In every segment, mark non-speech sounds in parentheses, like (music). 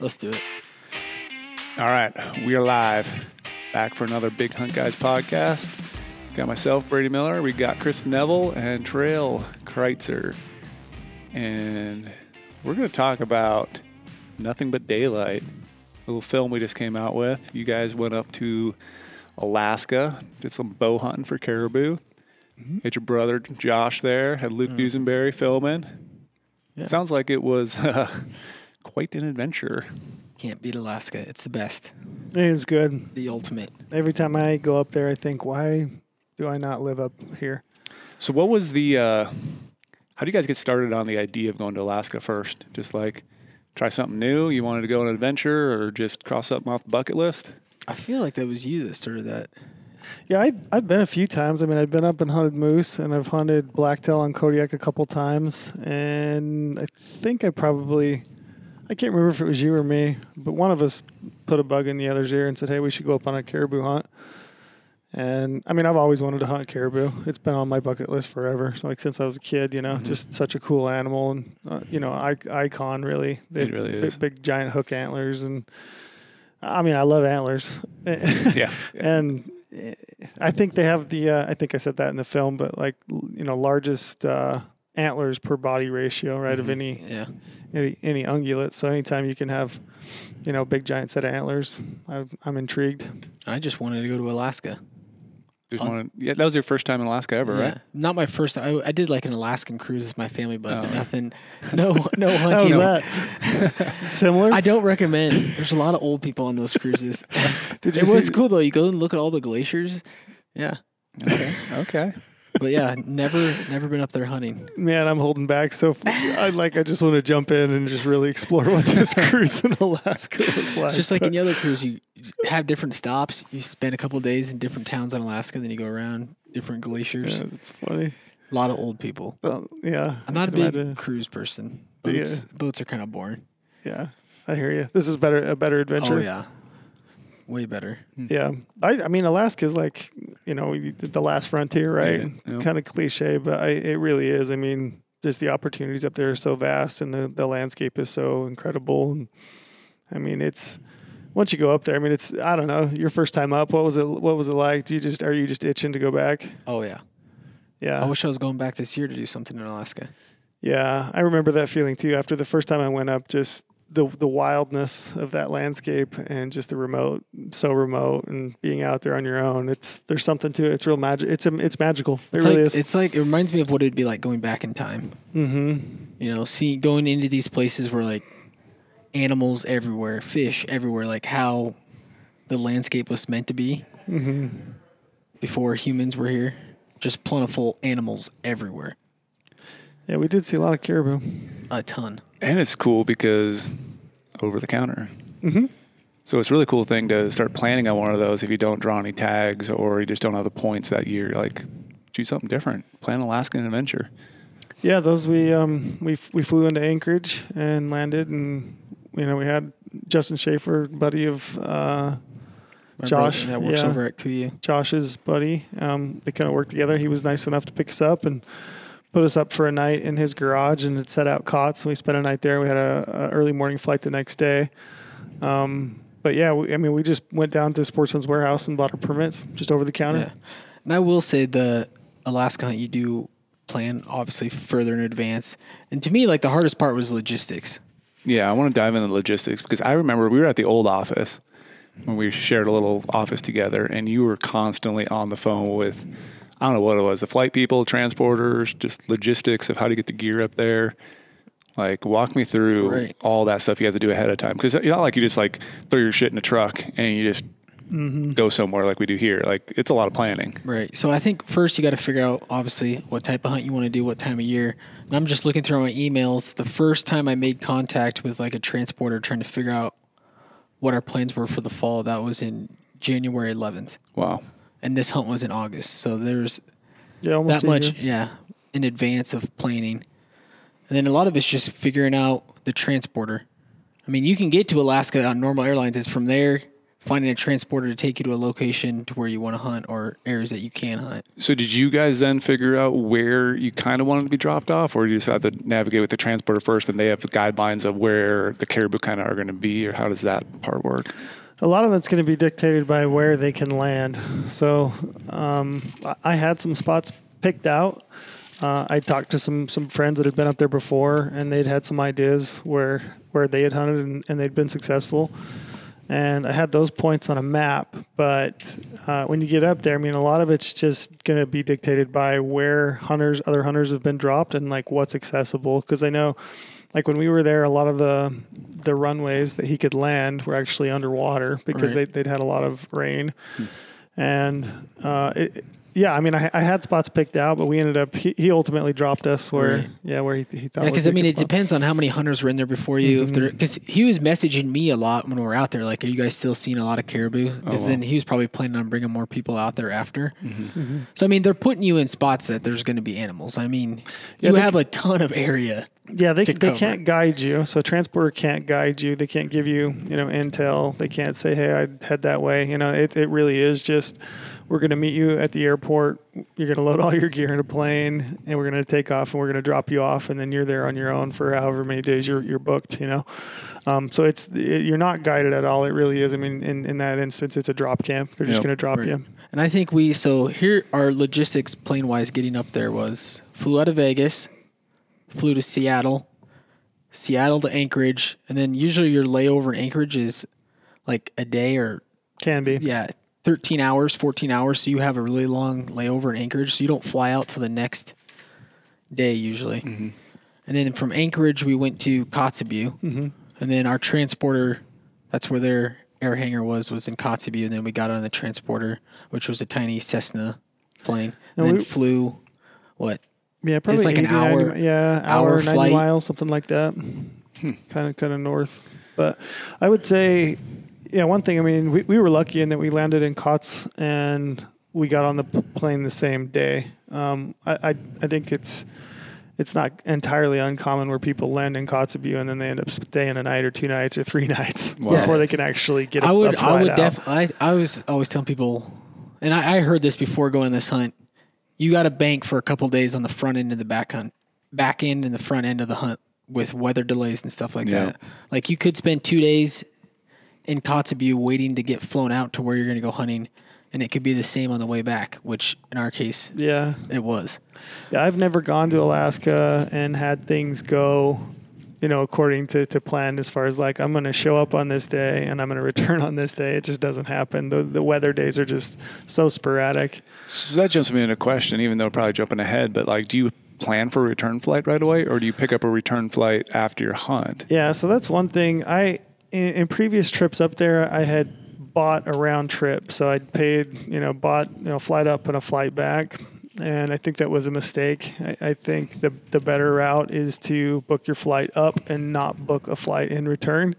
Let's do it. All right, we are live. Back for another Big Hunt Guys podcast. Got myself, Brady Miller. We got Chris Neville and Trail Kreitzer. And we're going to talk about Nothing But Daylight, a little film we just came out with. You guys went up to Alaska, did some bow hunting for caribou. Had your brother Josh there, had Luke Dusenberry filming. Yeah. Sounds like it was (laughs) uh, quite an adventure. Can't beat Alaska. It's the best. It is good. The ultimate. Every time I go up there, I think, why do I not live up here? So, what was the? Uh, how do you guys get started on the idea of going to Alaska first? Just like try something new. You wanted to go on an adventure, or just cross something off the bucket list? I feel like that was you that started that. Yeah, I, I've been a few times. I mean, I've been up and hunted moose, and I've hunted blacktail on Kodiak a couple times. And I think I probably, I can't remember if it was you or me, but one of us put a bug in the other's ear and said, hey, we should go up on a caribou hunt. And I mean, I've always wanted to hunt caribou. It's been on my bucket list forever. So like since I was a kid, you know, just such a cool animal and uh, you know, I, icon really. They It really big, is. big giant hook antlers and I mean, I love antlers. (laughs) Yeah. (laughs) and eh, I think they have the. Uh, I think I said that in the film, but like you know, largest uh, antlers per body ratio, right, of mm-hmm. any, Yeah. any any ungulate. So anytime you can have, you know, big giant set of antlers, I, I'm intrigued. I just wanted to go to Alaska. Just uh, wanted, yeah, that was your first time in Alaska ever, Yeah. right? Not my first. I, I did like an Alaskan cruise with my family, but Oh. nothing. No, no hunting. (laughs) How hunting. was that? (laughs) Similar. I don't recommend. There's a lot of old people on those cruises. (laughs) Did you it was cool though. You go and look at all the glaciers. Yeah, Okay. Okay. But yeah, never, never been up there hunting. Man, I'm holding back. So I like. I just want to jump in and just really explore what this (laughs) cruise in Alaska was like. It's just like any other cruise. You have different stops. You spend a couple of days in different towns in Alaska, then you go around different glaciers. Yeah, it's funny. A lot of old people. Well, yeah, I'm not a big imagine. cruise person. Yeah. Boats, boats are kind of boring. Yeah, I hear you. This is better. A better adventure. Oh yeah, way better. Hmm. Yeah, I, I mean Alaska is like you know the last frontier, right? Yeah, yeah. Kind of cliche, but I, it really is. I mean, just the opportunities up there are so vast, and the the landscape is so incredible. And I mean, it's once you go up there. I mean, it's I don't know your first time up. What was it? What was it like? Do you just are you just itching to go back? Oh yeah. Yeah, I wish I was going back this year to do something in Alaska. yeah. I remember that feeling too. After the first time I went up, just the the wildness of that landscape and just the remote, so remote, and being out there on your own. It's there's something to it. It's real magic. It's a, it's magical. It It's really like is. it's like it reminds me of what it'd be like going back in time. mm-hmm. You know, see going into these places where like animals everywhere, fish everywhere, like how the landscape was meant to be Mm-hmm. before humans were here. Just plentiful animals everywhere. Yeah, we did see a lot of caribou. A ton. And it's cool because over the counter. Mm-hmm. So it's a really cool thing to start planning on one of those if you don't draw any tags or you just don't have the points that year. Like, do something different. Plan an Alaskan adventure. Yeah, those we um we we flew into Anchorage and landed, and you know we had Justin Schaefer, buddy of uh, My Josh, brother that works yeah. over at KUIU. Josh's buddy. Um, they kind of worked together. He was nice enough to pick us up and put us up for a night in his garage and had set out cots. And we spent a night there. We had a, a early morning flight the next day. Um, but yeah, we, I mean, we just went down to Sportsman's Warehouse and bought our permits just over the counter. Yeah. And I will say the Alaska hunt you do plan obviously further in advance. And to me, like the hardest part was logistics. Yeah, I want to dive into the logistics because I remember we were at the old office when we shared a little office together, and you were constantly on the phone with I don't know what it was the flight people, transporters, just logistics of how to get the gear up there. Like, walk me through Right. all that stuff you have to do ahead of time because it's not like you just like throw your shit in a truck and you just mm-hmm. go somewhere like we do here. Like, it's a lot of planning. Right. So I think first you got to figure out obviously what type of hunt you want to do, what time of year. And I'm just looking through my emails. The first time I made contact with like a transporter trying to figure out what our plans were for the fall, that was in January 11th. Wow. And this hunt was in August. So there's Yeah, almost that much, year. yeah, in advance of planning. And then a lot of it's just figuring out the transporter. I mean, you can get to Alaska on normal airlines. It's from there finding a transporter to take you to a location to where you want to hunt or areas that you can hunt. So did you guys then figure out where you kind of wanted to be dropped off, or do you just have to navigate with the transporter first, and they have guidelines of where the caribou kind of are going to be, or how does that part work? A lot of that's going to be dictated by where they can land. So um, I- had some spots picked out. Uh, I talked to some some friends that had been up there before, and they'd had some ideas where where they had hunted and, and they'd been successful. And I had those points on a map, but uh, when you get up there, I mean, a lot of it's just going to be dictated by where hunters, other hunters, have been dropped, and like what's accessible. Because I know, like when we were there, a lot of the the runways that he could land were actually underwater because Right. they, they'd had a lot of rain. And uh, it, yeah, I mean, I, I had spots picked out, but we ended up he, he ultimately dropped us where Right. yeah where he, he thought. Yeah, because a I mean, it spot. depends on how many hunters were in there before you. If they're because he was messaging me a lot when we were out there, like, "Are you guys still seeing a lot of caribou?" Because wow. then he was probably planning on bringing more people out there after. Mm-hmm. So I mean, they're putting you in spots that there's going to be animals. I mean, Yeah, you have a ton of area. Yeah, they, they cover can't guide you. So a transporter can't guide you. They can't give you, you know, intel. They can't say, "Hey, I'd head that way." You know, it, it really is just we're going to meet you at the airport. You're going to load all (laughs) your gear in a plane, and we're going to take off, and we're going to drop you off, and then you're there on your own for however many days you're you're booked. You know, um, so it's it, you're not guided at all. It really is. I mean, in, in that instance, it's a drop camp. They're just Yep. going to drop Right. you. And I think we so here our logistics plane wise getting up there was flew out of Vegas, flew to Seattle, Seattle to Anchorage, and then usually your layover in Anchorage is like a day or Can be. yeah, 13 hours, 14 hours. So you have a really long layover in Anchorage. So you don't fly out till the next day usually. Mm-hmm. And then from Anchorage, we went to Kotzebue. Mm-hmm. And then our transporter, that's where their air hangar was, was in Kotzebue. And then we got on the transporter, which was a tiny Cessna plane. And And then we- flew, what? Yeah, probably like an 80, 90 hour- yeah, hour hour, ninety flight. miles, something like that. Kind of, kind of north. But I would say, yeah, one thing. I mean, we, we were lucky in that we landed in Kotz and we got on the plane the same day. Um, I, I I think it's it's not entirely uncommon where people land in Kotzebue and then they end up staying a night or two nights or three (laughs) nights Wow. before they can actually get. a I would, a I would definitely. I, I was always telling people, and I, I heard this before going on this hunt. You got to bank for a couple days on the front end of the back hunt, back end and the front end of the hunt with weather delays and stuff like Yeah. that. Like you could spend two days in Kotzebue waiting to get flown out to where you're going to go hunting, and it could be the same on the way back. Which in our case, Yeah, it was. Yeah, I've never gone to Alaska and had things go, you know, according to, to plan as far as like I'm going to show up on this day and I'm going to return (laughs) on this day. It just doesn't happen. The the weather days are just so sporadic. So that jumps me into a question, even though probably jumping ahead, but like, do you plan for a return flight right away, or do you pick up a return flight after your hunt? Yeah, so that's one thing. I in, in previous trips up there, I had bought a round trip, so I'd paid, you know, bought you know flight up and a flight back, and I think that was a mistake. I, I think the the better route is to book your flight up and not book a flight in return.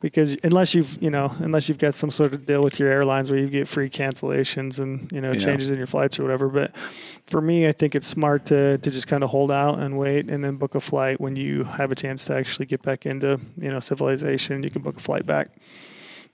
Because unless you've you know unless you've got some sort of deal with your airlines where you get free cancellations and you know Yeah. changes in your flights or whatever, but for me, I think it's smart to to just kind of hold out and wait, and then book a flight when you have a chance to actually get back into you know civilization. You can book a flight back.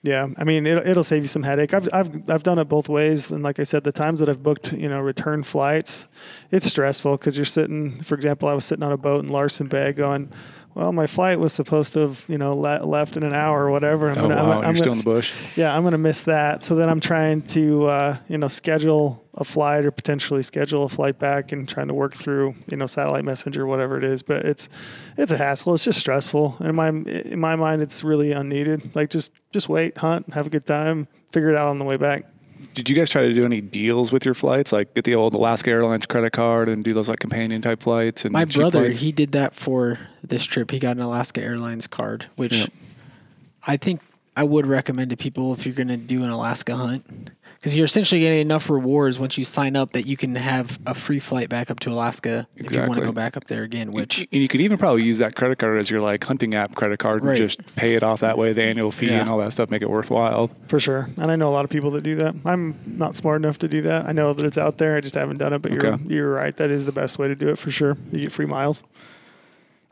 Yeah, I mean it'll, it'll save you some headache. I've I've I've done it both ways, and like I said, the times that I've booked you know return flights, it's stressful because you're sitting. For example, I was sitting on a boat in Larsen Bay going. Well, my flight was supposed to have, you know, le- left in an hour or whatever. I'm Oh, gonna- I'm wow. gonna- You're I'm still in the bush. yeah, I'm going to miss that. So then I'm trying to, uh, you know, schedule a flight or potentially schedule a flight back and trying to work through, you know, satellite messenger, whatever it is. But it's, it's a hassle. It's just stressful. In my, in my mind, it's really unneeded. Like just, just wait, hunt, have a good time, figure it out on the way back. Did you guys try to do any deals with your flights, like get the old Alaska Airlines credit card and do those like companion type flights? And My brother, flights? he did that for this trip. He got an Alaska Airlines card, which Yeah. I think I would recommend to people if you're going to do an Alaska hunt because you're essentially getting enough rewards once you sign up that you can have a free flight back up to Alaska if you want to go back up there again. Which and you could even probably use that credit card as your like hunting app credit card Right. and just pay it off that way, the annual fee Yeah. and all that stuff, make it worthwhile. For sure. And I know a lot of people that do that. I'm not smart enough to do that. I know that it's out there. I just haven't done it, but you're, you're right. That is the best way to do it for sure. You get free miles.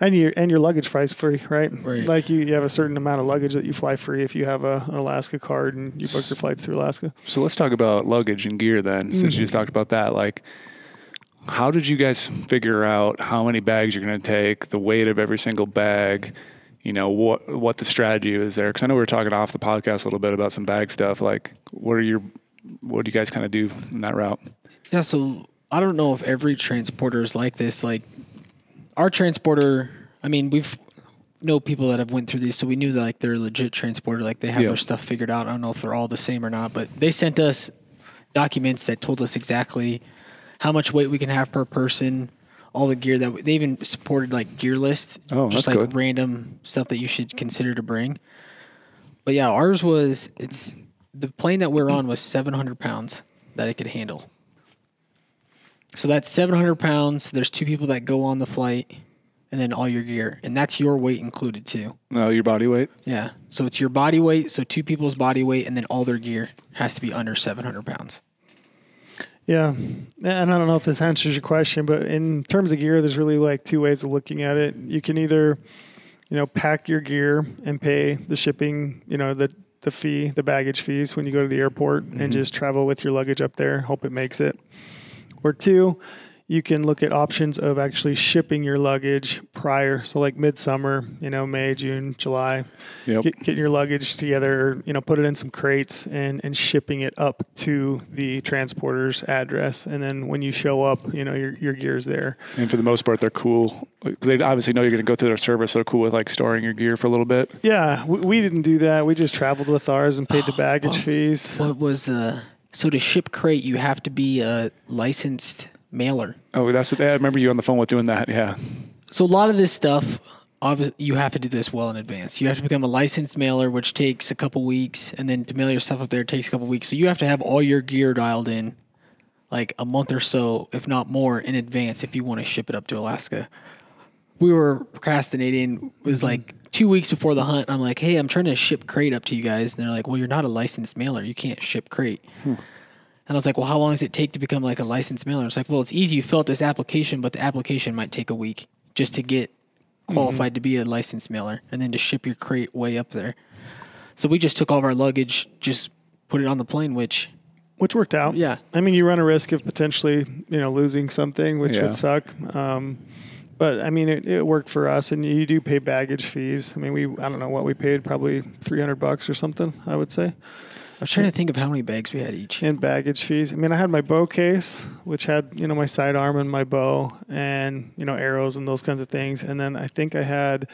And your and your luggage flies free, right? Right. Like you, you have a certain amount of luggage that you fly free if you have a, an Alaska card and you book your flights through Alaska. So let's talk about luggage and gear then, since you just talked about that. Like, how did you guys figure out how many bags you're going to take, the weight of every single bag? You know what what the strategy is there? Because I know we were talking off the podcast a little bit about some bag stuff. Like, what are your what do you guys kind of do in that route? Yeah, so I don't know if every transporter is like this. Like our transporter, I mean, we've know people that have went through these, so we knew that like they're a legit transporter, like they have Yeah. their stuff figured out. I don't know if they're all the same or not, but they sent us documents that told us exactly how much weight we can have per person, all the gear that we, they even supported like gear list, Oh, just like good. random stuff that you should consider to bring. But yeah, ours was it's the plane that we're on was 700 pounds that it could handle. So that's 700 pounds. There's two people that go on the flight, and then all your gear, and that's your weight included too. No, your body weight. Yeah. So it's your body weight. So two people's body weight, and then all their gear has to be under 700 pounds. Yeah, and I don't know if this answers your question, but in terms of gear, there's really like two ways of looking at it. You can either, you know, pack your gear and pay the shipping, you know, the the fee, the baggage fees when you go to the airport, and mm-hmm. just travel with your luggage up there, hope it makes it. Or two, you can look at options of actually shipping your luggage prior, so like midsummer, you know, May, June, July, Yep. get, getting your luggage together, you know, put it in some crates and, and shipping it up to the transporter's address. And then when you show up, you know, your, your gear's there. And for the most part, they're cool because they obviously know you're going to go through their service. So they're cool with like storing your gear for a little bit. Yeah, we, we didn't do that. We just traveled with ours and paid the baggage fees. What was the so to ship crate? You have to be a licensed mailer. Oh, that's what I remember you on the phone with doing that. Yeah. So a lot of this stuff, obviously, you have to do this well in advance. You have to become a licensed mailer, which takes a couple weeks, and then to mail your stuff up there takes a couple weeks. So you have to have all your gear dialed in, like a month or so, if not more, in advance if you want to ship it up to Alaska. We were procrastinating. It was like two weeks before the hunt. I'm like, hey, I'm trying to ship crate up to you guys, and they're like, well, you're not a licensed mailer. You can't ship crate. And I was like, well, how long does it take to become like a licensed mailer? It's like, well, it's easy. You fill out this application, but the application might take a week just to get qualified to be a licensed mailer and then to ship your crate way up there. So we just took all of our luggage, just put it on the plane, which, which worked out. Yeah. I mean, you run a risk of potentially, you know, losing something, which Yeah. would suck. Um, but I mean, it, it worked for us, and you do pay baggage fees. I mean, we I don't know what we paid, probably three hundred bucks or something. I would say. I was trying to think of how many bags we had each. and baggage fees. I mean, I had my bow case, which had you know my sidearm and my bow, and you know arrows and those kinds of things. And then I think I had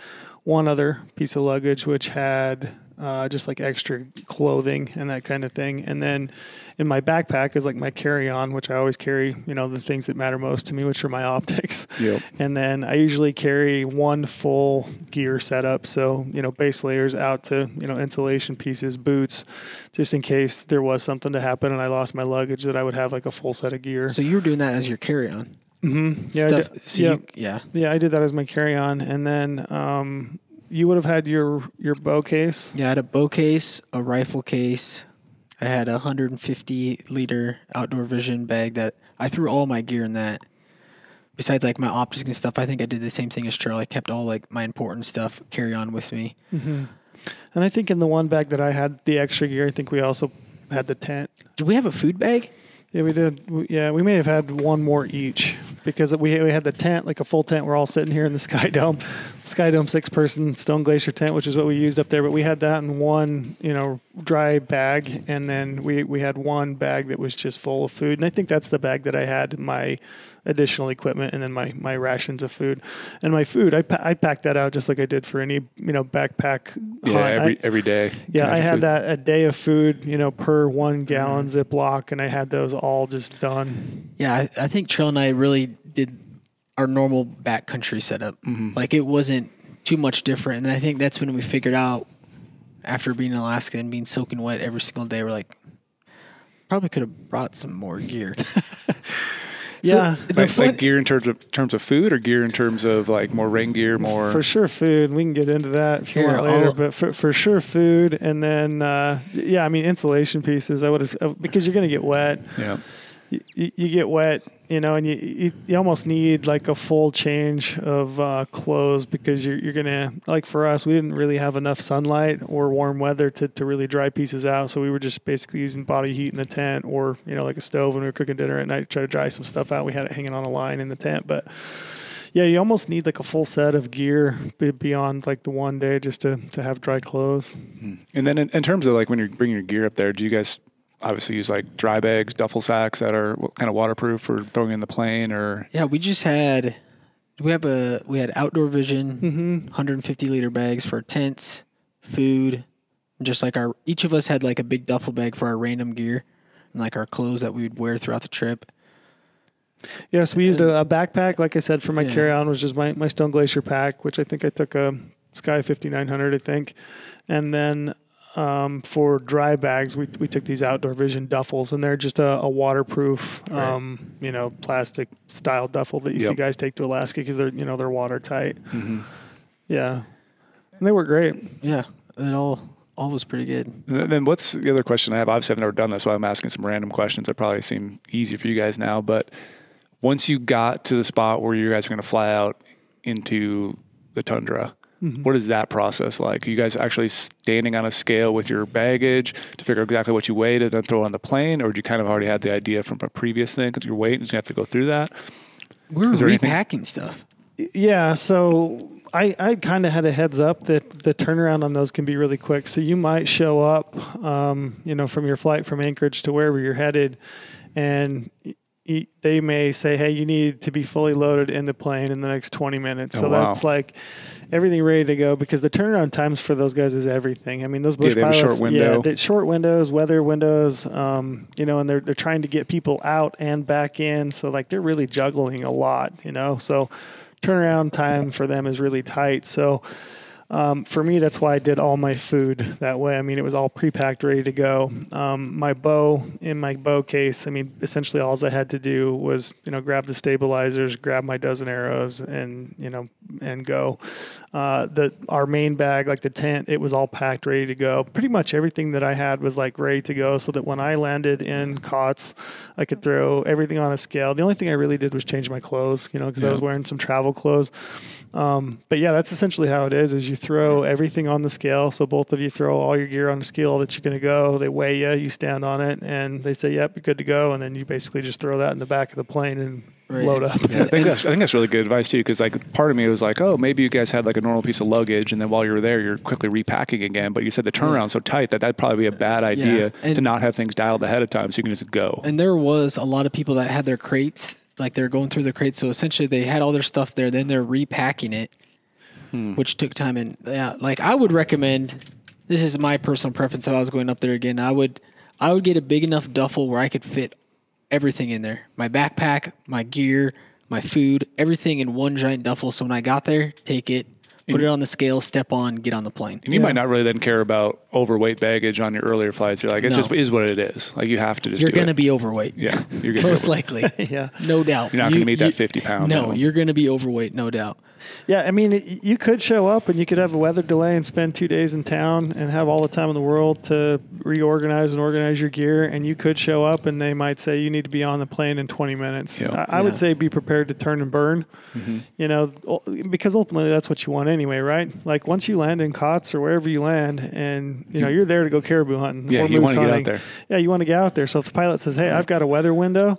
one other piece of luggage, which had uh, just like extra clothing and that kind of thing. And then in my backpack is like my carry-on, which I always carry. You know the things that matter most to me, which are my (laughs) optics. Yep. And then I usually carry one full gear setup. So, you know, base layers out to, you know, insulation pieces, boots, just in case there was something to happen and I lost my luggage that I would have like a full set of gear. So you were doing that as your carry on. mm-hmm. yeah, did- so yeah, You, yeah. yeah, I did that as my carry on. And then um, you would have had your, your bow case. Yeah, I had a bow case, a rifle case. I had a 150 liter outdoor vision bag that I threw all my gear in that. Besides like my optics and stuff, I think I did the same thing as Charlie. I kept all like my important stuff carry on with me. Mm-hmm. And I think in the one bag that I had the extra gear, I think we also had the tent. Did we have a food bag? Yeah, we did. Yeah, we may have had one more each because we we had the tent, like a full tent. We're all sitting here in the Sky Dome, Sky Dome six person Stone Glacier tent, which is what we used up there. But we had that in one, you know, dry bag, and then we we had one bag that was just full of food. And I think that's the bag that I had my additional equipment and then my my rations of food. And my food, I pa- I packed that out just like I did for any you know backpack. Yeah. hunt. I- Every every day. yeah, I had food. that a day of food, you know, per one mm-hmm. gallon Ziploc, and I had those all just done. Yeah, I, I think Trail and I really did our normal backcountry setup. Mm-hmm. Like it wasn't too much different. And I think that's when we figured out after being in Alaska and being soaking wet every single day, we're like, probably could have brought some more gear. (laughs) Yeah. the Like, fun- like gear in terms of terms of food or gear in terms of like more rain gear, more For sure, food. We can get into that if you Here, want later, I'll- but for, for sure, food, and then uh, yeah, I mean insulation pieces. I would have because you're going to get wet. yeah. You, you you get wet. You know, and you, you you almost need like a full change of uh, clothes because you're you're gonna like for us, we didn't really have enough sunlight or warm weather to, to really dry pieces out, so we were just basically using body heat in the tent or you know like a stove when we were cooking dinner at night to try to dry some stuff out. We had it hanging on a line in the tent, but yeah, you almost need like a full set of gear beyond like the one day just to, to have dry clothes. And then in, in terms of like when you're bringing your gear up there, do you guys obviously use like dry bags, duffel sacks that are kind of waterproof for throwing in the plane or Yeah, we just had we have a we had outdoor vision, Mm-hmm. 150 liter bags for tents, food, just like our each of us had like a big duffel bag for our random gear and like our clothes that we would wear throughout the trip. Yes, we used a, a backpack, like I said, for my Yeah. carry on which is my, my Stone Glacier pack, which I think I took a Sky 5900, I think. And then um, for dry bags, we, we took these outdoor vision duffels, and they're just a, a waterproof, Right. um, you know, plastic style duffel that you see guys take to Alaska because they're, you know, they're watertight. Mm-hmm. Yeah. And they were great. Yeah, it all all was pretty good. And then what's the other question I have? Obviously, I've never done this, so I'm asking some random questions that probably seem easy for you guys now. But once you got to the spot where you guys are going to fly out into the tundra, what is that process like? Are you guys actually standing on a scale with your baggage to figure out exactly what you weighed and then throw it on the plane, or do you kind of already had the idea from a previous thing because your weight and you have to go through that? We were Is there anything- repacking stuff. Yeah, so I, I kind of had a heads up that the turnaround on those can be really quick. So you might show up, um, you know, from your flight from Anchorage to wherever you're headed, and y- y- they may say, "Hey, you need to be fully loaded in the plane in the next 20 minutes." Oh, so wow. that's like everything ready to go because the turnaround times for those guys is everything. I mean, those bush a pilots, short yeah, they, short windows, weather windows, um, you know, and they're they're trying to get people out and back in. So like they're really juggling a lot, you know. So turnaround time for them is really tight. So um, for me, that's why I did all my food that way. I mean, it was all pre-packed, ready to go. Um, my bow in my bow case. I mean, essentially, all I had to do was, you know, grab the stabilizers, grab my dozen arrows, and you know, and go. Uh, the our main bag, like the tent, it was all packed, ready to go. Pretty much everything that I had was like ready to go, so that when I landed in Kotz, I could throw everything on a scale. The only thing I really did was change my clothes, you know, because I was wearing some travel clothes. Um, but yeah, that's essentially how it is. Is you throw everything on the scale. So both of you throw all your gear on the scale that you're going to go. They weigh you. You stand on it, and they say, "Yep, you're good to go." And then you basically just throw that in the back of the plane and Right. load up. Yeah, I think (laughs) that's I think that's really good advice too. Because like part of me was like, oh, maybe you guys had like a normal piece of luggage, and then while you were there, you're quickly repacking again. But you said the turnaround's so tight that that'd probably be a uh, bad idea and- to not have things dialed ahead of time, so you can just go. And there was a lot of people that had their crates, like they're going through their crates. So essentially, they had all their stuff there. Then they're repacking it, hmm. which took time. And yeah, like I would recommend. This is my personal preference. If I was going up there again, I would, I would get a big enough duffel where I could fit everything in there: my backpack, my gear, my food, everything in one giant duffel. So when I got there, take it, put it on the scale, step on, get on the plane. And you might not really then care about overweight baggage on your earlier flights. You're like, it's No. just is what it is. Like you have to just. You're do going to be overweight. Yeah, you're (laughs) gonna most be likely. (laughs) yeah. No doubt. You're not gonna meet that 50 pound No, minimum. you're going to be overweight, no doubt. Yeah, I mean, it- you could show up and you could have a weather delay and spend two days in town and have all the time in the world to reorganize and organize your gear. And you could show up and they might say you need to be on the plane in 20 minutes. Yeah. I, I would say be prepared to turn and burn, mm-hmm. you know, because ultimately that's what you want anyway, right? Like once you land in Kotz or wherever you land and, you know, you're there to go caribou hunting. Yeah, or you wanna get out there. Yeah, you want to get out there. So if the pilot says, hey, I've got a weather window,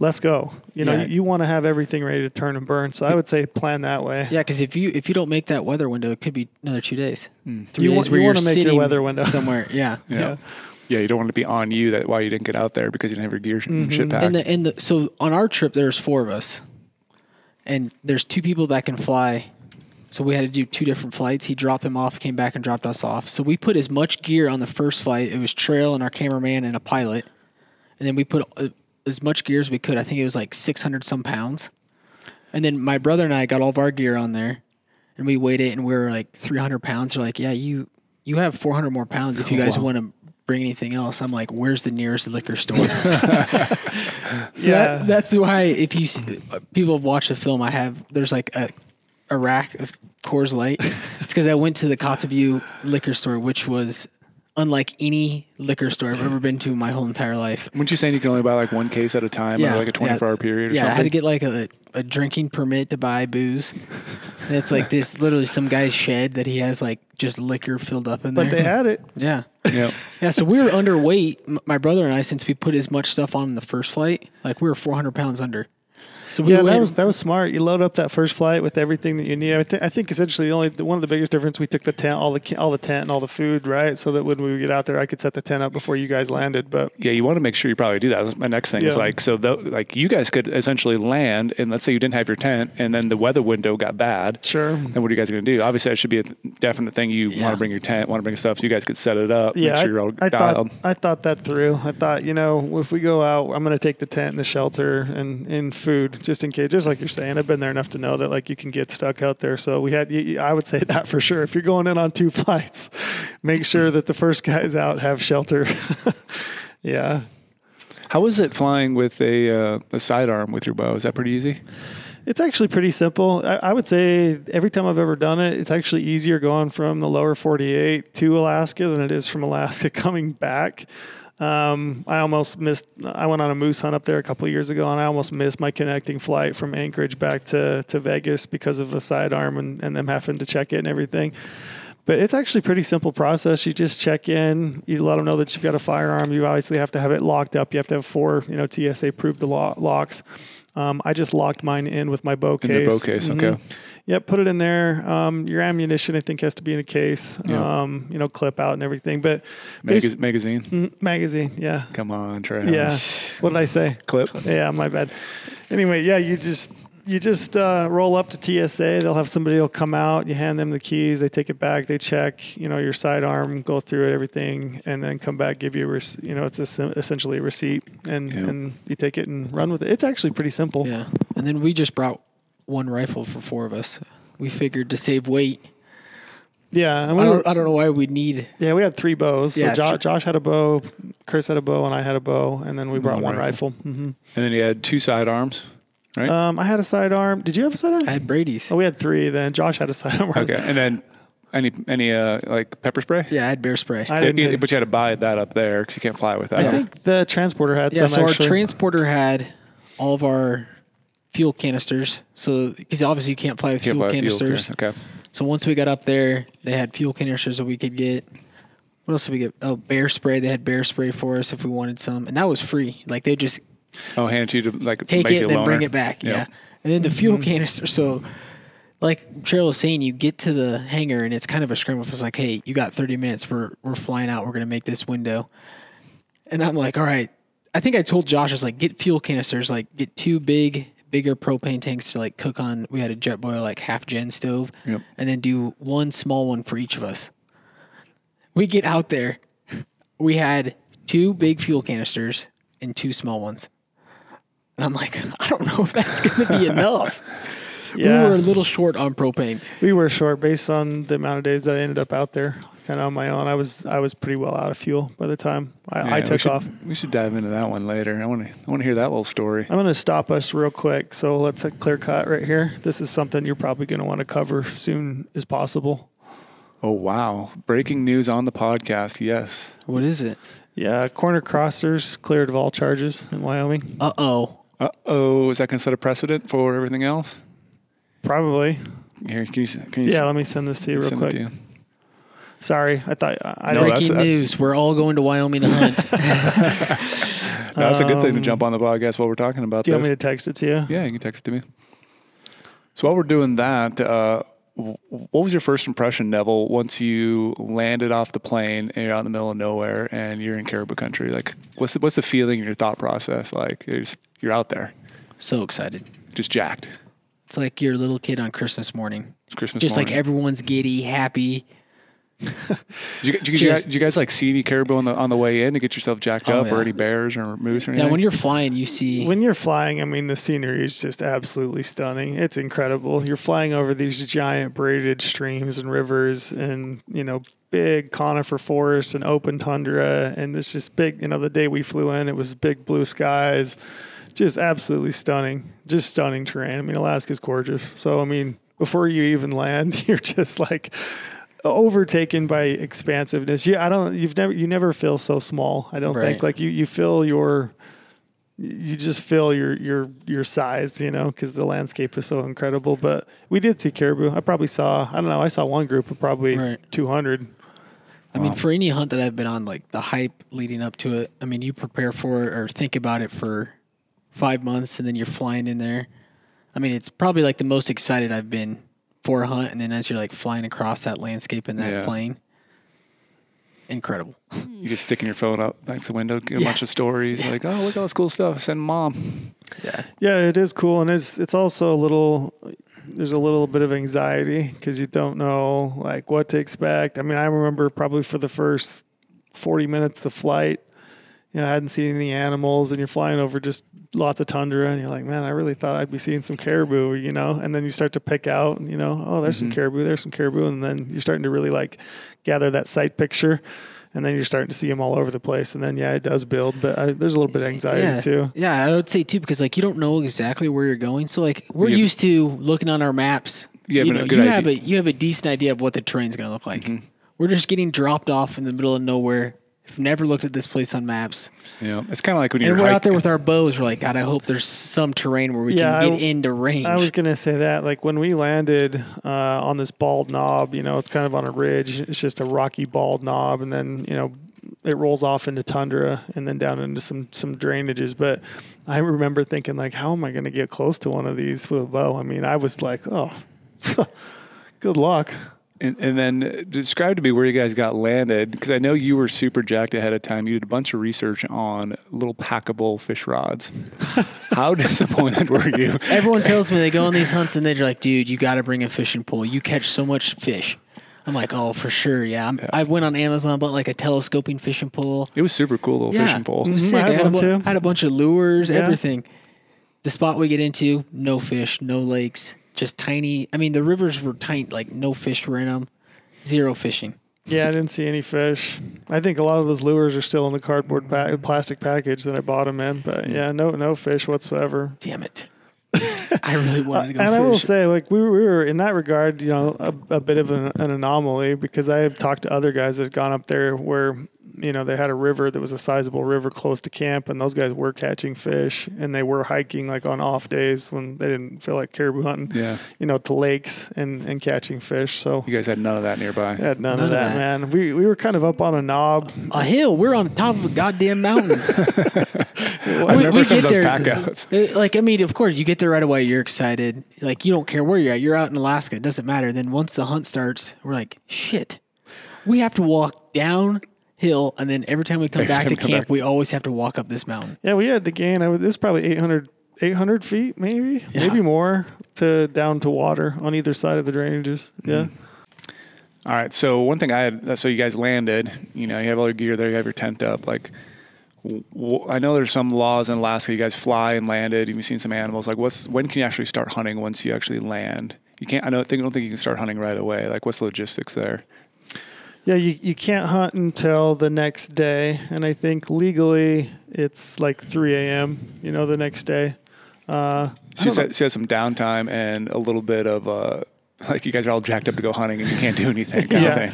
let's go. You know, Yeah. you, you want to have everything ready to turn and burn. So I would say plan that way. Yeah, because if you if you don't make that weather window, it could be another two days, three You days want- where you are wanna make your sitting weather window. (laughs) somewhere. Yeah. Yeah. Yeah. yeah. you don't want to be on you that why you didn't get out there because you didn't have your gear sh- Mm-hmm. shit packed. And the and the so on our trip there's four of us, and there's two people that can fly. So we had to do two different flights. He dropped them off, came back and dropped us off. So we put as much gear on the first flight. It was trail and our cameraman and a pilot, and then we put uh, as much gear as we could. I think it was like 600 some pounds. And then my brother and I got all of our gear on there, and we weighed it, and we were like 300 pounds. They're like, "Yeah, you you have 400 more pounds if you oh, guys Wow. want to bring anything else." I'm like, "Where's the nearest liquor store?" (laughs) so Yeah. that, that's why if you see, people have watched the film, I have there's like a a rack of Coors Light. it's because I went to the Kotzebue liquor store, which was unlike any liquor store I've ever been to in my whole entire life. Weren't you saying you can only buy like one case at a time Yeah, or like a 24 yeah. hour period or Yeah, I had to get like a, a drinking permit to buy booze. and it's like this literally some guy's shed that he has like just liquor filled up in there. But they had it. yeah. yeah. Yeah, so we were underweight, my brother and I, since we put as much stuff on in the first flight. Like we were 400 pounds under. So we Yeah, that was that was smart. You load up that first flight with everything that you need. I, th- I think essentially the only one of the biggest difference we took the tent, all the all the tent and all the food, right? So that when we get out there, I could set the tent up before you guys landed. But Yeah, you want to make sure you probably do that. That's my next thing is like so tho- like you guys could essentially land and let's say you didn't have your tent and then the weather window got bad. sure, Then what are you guys going to do? Obviously, that should be a definite thing. You Yeah. want to bring your tent, want to bring stuff, so you guys could set it up. yeah, make sure you're all I, I dialed. thought I thought that through. I thought you know if we go out, I'm going to take the tent and the shelter and and food just in case. Just like you're saying, I've been there enough to know that like you can get stuck out there. So we had. I would say (laughs) that for sure. If you're going in on two (laughs) flights, make sure that the first guys out have shelter. (laughs) yeah. How is it flying with a uh, a sidearm with your bow? Is that pretty easy? It's actually pretty simple. I, I would say every time I've ever done it, it's actually easier going from the lower 48 to Alaska than it is from Alaska coming back. Um, I almost missed. I went on a moose hunt up there a couple years ago, and I almost missed my connecting flight from Anchorage back to, to Vegas because of a sidearm and, and them having to check it and everything. But it's actually pretty simple process. You just check in, you let them know that you've got a firearm. You obviously have to have it locked up. You have to have four, you know, TSA approved lo- locks. Um, I just locked mine in with my bow In case. the bow case, Mhm. okay. Yep, put it in there. Um, your ammunition, I think, has to be in a case. Yeah. Um, you know, clip out and everything. But basi- magazine. mm, magazine, yeah, Come on, Trey. yeah. What did I say? Clip. Yeah, my bad. Anyway, yeah, you just you just uh, roll up to TSA. They'll have somebody will come out. You hand them the keys. They take it back. They check, you know, your sidearm, go through it, everything, and then come back, give you, a rec- you know, it's a, essentially a receipt, and Yeah. and you take it and run with it. It's actually pretty simple. Yeah. And then we just brought one rifle for four of us. We figured to save weight. Yeah, and I we were, don't, I don't know why we'd need. yeah, we had three bows. Yeah, so jo- thr- Josh had a bow, Chris had a bow, and I had a bow, and then we brought One one rifle. rifle. hmm And then you had two sidearms, right? Um, I had a sidearm. Did you have a sidearm? I had Brady's. oh, we had three. Then Josh had a sidearm. (laughs) okay. And then any any uh like pepper spray? Yeah, I had bear spray. I didn't. you- take- but you had to buy that up there because you can't fly with that. I think the transporter had yeah, some. so actually. our transporter had all of our fuel canisters. So, because obviously you can't fly with Can't fuel fly with fuel, canisters. Okay. So once we got up there, they had fuel canisters that we could get. What else did we get? Oh, bear spray. They had bear spray for us if we wanted some, and that was free. Like they just Oh, hand it to you to like take it then bring it back. Yeah. Yeah. And then the fuel canister. So, like Trail was saying, you get to the hangar and it's kind of a scramble. It's like, hey, you got 30 minutes. We're we're flying out. We're gonna make this window. And I'm like, all right. I think I told Josh, I was like, get fuel canisters. Like, get two big, bigger propane tanks to like cook on. We had a Jetboil, like half gen stove, Yep. and then do one small one for each of us. We get out there. We had two big fuel canisters and two small ones. And I'm like, I don't know if that's going to be enough. Yeah. (laughs) We were a little short on propane. We were short based on the amount of days that I ended up out there, kind of on my own. I was I was pretty well out of fuel by the time I, Yeah, I we took should- off. We should dive into that one later. I want to. I want to hear that little story. I'm going to stop us real quick. So let's uh, clear cut right here. This is something you're probably going to want to cover soon as possible. Oh wow! Breaking news on the podcast. Yes. What is it? Yeah, corner crossers cleared of all charges in Wyoming. Uh oh. Uh oh. Is that going to set a precedent for everything else? Probably. Here, can you? Can you Yeah, let me send this to you real send quick. it to you? Sorry, I thought I I No, don't. that's- Breaking that- news. We're all going to Wyoming to hunt. (laughs) No, that's a good thing to Um, jump on the podcast while we're talking about Do you this. want me to text it to you? Yeah, you can text it to me. So while we're doing that, uh, w- what was your first impression, Neville, once you landed off the plane and you're out in the middle of nowhere and you're in Caribou country? Like, what's the, what's the feeling and your thought process like? You're, just- you're out there, so excited. just jacked. It's like your little kid on Christmas morning. It's Christmas Just like everyone's giddy, happy. Did you, did, you, did you guys, did you guys like see any caribou on the on the way in to get yourself jacked Oh, up, yeah. or any bears or moose or Yeah, when you're flying, you see. When you're flying, I mean, the scenery is just absolutely stunning. It's incredible. You're flying over these giant braided streams and rivers and, you know, big conifer forests and open tundra. And this just big, you know, the day we flew in, it was big blue skies. Just absolutely stunning. Just stunning terrain. I mean, Alaska's gorgeous. So, I mean, before you even land, (laughs) you're just like, overtaken by expansiveness. You, I don't. You've never. You never feel so small. I don't Right. think. Like you, you feel your. You just feel your your your size, you know, because the landscape is so incredible. But we did see caribou. I probably saw. I don't know. I saw one group of probably Right. two hundred. I mean, um, for any hunt that I've been on, like the hype leading up to it, I mean, you prepare for it or think about it for five months and then you're flying in there. I mean, it's probably like the most excited I've been for a hunt. And then as you're like flying across that landscape in that Yeah. plane, incredible. You just sticking your phone out next to the window, get a Yeah. bunch of stories like, oh, look at all this cool stuff. Send mom. Yeah. Yeah, it is cool, and it's it's also a little. There's a little bit of anxiety because you don't know like what to expect. I mean, I remember probably for the first 40 minutes of flight, you know, I hadn't seen any animals, and you're flying over just lots of tundra, and you're like, man, I really thought I'd be seeing some caribou, you know. And then you start to pick out, you know, oh, there's some caribou, there's some caribou, and then you're starting to really like gather that sight picture. And then you're starting to see them all over the place, and then yeah, it does build, but I, there's a little bit of anxiety yeah. too. Yeah, I would say too, because like you don't know exactly where you're going. So like we're Yeah. used to looking on our maps. You have you a know, good you have a you have a decent idea of what the terrain's gonna look like. Mm-hmm. We're just getting dropped off in the middle of nowhere. I've never looked at this place on maps. Yeah, it's kind of like when you're we're out there with our bows. We're like, God, I hope there's some terrain where we Yeah, can I- get into range. I was gonna say that, like when we landed uh, on this bald knob, you know, it's kind of on a ridge. It's just a rocky bald knob, and then you know, it rolls off into tundra and then down into some some drainages. But I remember thinking, like, how am I gonna get close to one of these with a bow? I mean, I was like, oh, (laughs) good luck. And, and then describe to me where you guys got landed because I know you were super jacked ahead of time. You did a bunch of research on little packable fish rods. (laughs) How disappointed were you? Everyone tells me they go on these hunts and they're like, dude, you got to bring a fishing pole. You catch so much fish. I'm like, oh, for sure. Yeah. I'm, I went on Amazon, bought like a telescoping fishing pole. It was super cool little Yeah. fishing pole. It was Mhm, sick. I I had had, a bu- too. had a bunch of lures, Yeah. everything. The spot we get into, no fish, no lakes, just tiny. I mean, the rivers were tiny, like no fish were in them, zero fishing. Yeah, I didn't see any fish. I think a lot of those lures are still in the cardboard pa- plastic package that I bought them in. But hmm. yeah, no no fish whatsoever. Damn it. I really wanted to go (laughs) and fish. I will say, like we were, we were in that regard, you know, a, a bit of an, an anomaly because I have talked to other guys that have gone up there where you know they had a river that was a sizable river close to camp, and those guys were catching fish, and they were hiking like on off days when they didn't feel like caribou hunting, Yeah. you know, to lakes and and catching fish. So You guys had none of that nearby. Had none, None of of that, that. man. We we were kind of up on a knob. a hill. We're on top of a goddamn mountain. I remember some of those pack outs. Uh, Like, I mean, of course, you get there right away. You're excited. Like, you don't care where you're at. You're out in Alaska. It doesn't matter. Then once the hunt starts, we're like, shit. We have to walk downhill, and then every time we come Every back to we come camp, back. we always have to walk up this mountain. Yeah, we had to gain. I was, it was probably 800, 800 feet, maybe, maybe more to down to water on either side of the drainages. Mm-hmm. Yeah. All right. So one thing I had, so you guys landed. You know, you have all your gear there. You have your tent up. Like, w- w- I know there's some laws in Alaska. You guys fly and landed. You've seen some animals. Like, what's when can you actually start hunting once you actually land? You can't. I don't think. I don't think you can start hunting right away. Like, what's the logistics there? Yeah, you, you can't hunt until the next day. And I think legally it's like 3 a.m., you know, the next day. Uh, you said, you had some downtime and a little bit of uh, like you guys are all jacked up to go hunting and you can't do anything kind Yeah.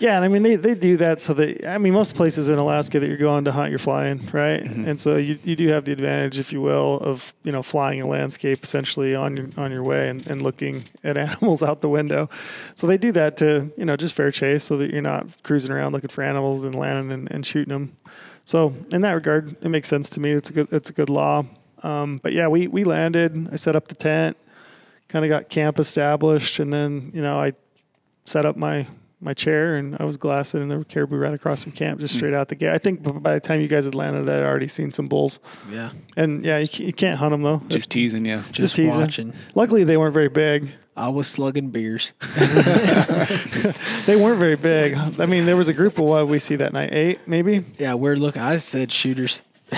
Yeah, and I mean they, they do that so that I mean most places in Alaska that you're going to hunt, you're flying, right? And so you, you do have the advantage, if you will, of you know flying a landscape essentially on your on your way and, and looking at (laughs) animals out the window. So they do that to you know just fair chase, so that you're not cruising around looking for animals and landing and, and shooting them. So in that regard, it makes sense to me. It's a good it's a good law. Um, but yeah, we we landed. I set up the tent, kind of got camp established, and then you know I set up my my chair and I was glassing and there were caribou right across from camp just hmm. straight out the gate. I think by the time you guys had landed, I'd already seen some bulls. Yeah. And yeah, you, you can't hunt them though. Just teasing you. Just Just teasing. watching. Luckily, they weren't very big. I was slugging beers. (laughs) (laughs) They weren't very big. I mean, there was a group of what we see that night, eight maybe. Yeah, we're looking. I said shooters. (laughs)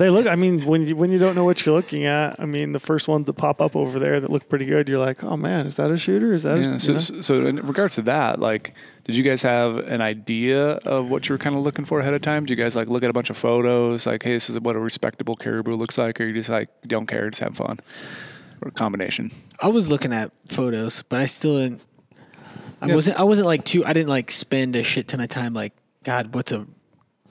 They look. I mean, when you when you don't know what you're looking at, I mean, the first ones that pop up over there that look pretty good, you're like, oh man, is that a shooter? Is that Yeah. a, So, know? so in regards to that, like, did you guys have an idea of what you were kind of looking for ahead of time? Do you guys like look at a bunch of photos, like, hey, this is what a respectable caribou looks like, or you just like don't care, just have fun, or a combination? I was looking at photos, but I still didn't. I Yeah. wasn't I wasn't like too I didn't like spend a shit ton of time like God, what's a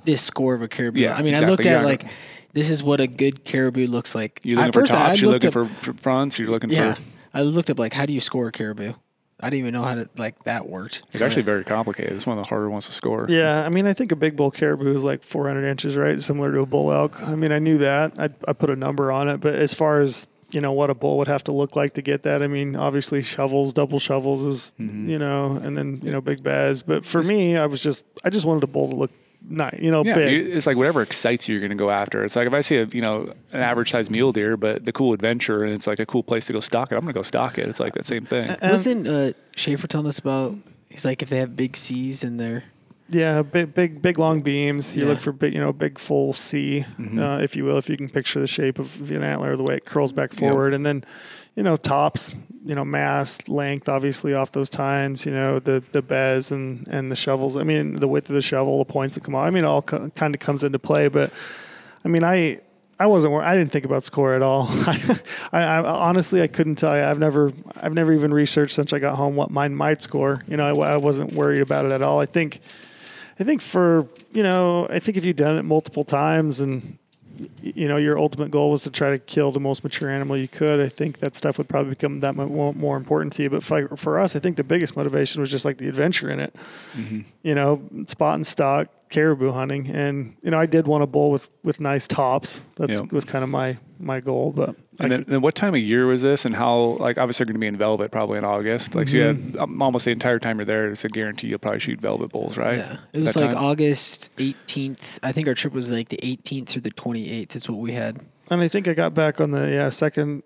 this score of a caribou? Yeah, I mean, I looked at gotta- like this is what a good caribou looks like. You're looking At for first, I tops. You're looking up- for, for fronts. You're looking yeah. for. I looked up like how do you score a caribou? I didn't even know how to like that worked. It's actually very complicated. It's one of the harder ones to score. Yeah, I mean, I think a big bull caribou is like 400 inches, right? Similar to a bull elk. I mean, I knew that. I, I put a number on it, but as far as you know, what a bull would have to look like to get that. I mean, obviously shovels, double shovels is Mm-hmm. you know, and then you know, big bass. But for me, I was just, I just wanted a bull to look nice, you know, Yeah, big. it's like whatever excites you, you're going to go after. It's like if I see a you know an average sized mule deer, but the cool adventure and it's like a cool place to go stock it, I'm going to go stock it. It's like that same thing. Wasn't uh, Schaefer telling us about? He's like if they have big C's in there. Yeah, big, big, big long beams. You Yeah. look for big, you know, big full C, Mm-hmm. uh, if you will, if you can picture the shape of an antler, the way it curls back forward, and then, you know, tops, you know, mass, length, obviously off those tines, you know, the the bez and and the shovels. I mean, the width of the shovel, the points that come out. I mean, all co- kind of comes into play. But I mean, I. I wasn't. I didn't think about score at all. (laughs) I, I honestly, I couldn't tell you. I've never, I've never even researched since I got home what mine might score. You know, I, I wasn't worried about it at all. I think, I think for you know, I think if you've done it multiple times and you know your ultimate goal was to try to kill the most mature animal you could, I think that stuff would probably become that much more, important to you. But for, for us, I think the biggest motivation was just like the adventure in it. Mm-hmm. You know, spot and stock, caribou hunting, and you know, I did want a bull with with nice tops. That Yep. was kind of my my goal. But And then, then what time of year was this, and how? Like, obviously, they're going to be in velvet probably in August. Like, so you had um, almost the entire time you're there. It's a guarantee you'll probably shoot velvet bulls, right? Yeah, it was That like time? August 18th. I think our trip was like the 18th through the 28th. Is what we had. And I think I got back on the yeah second,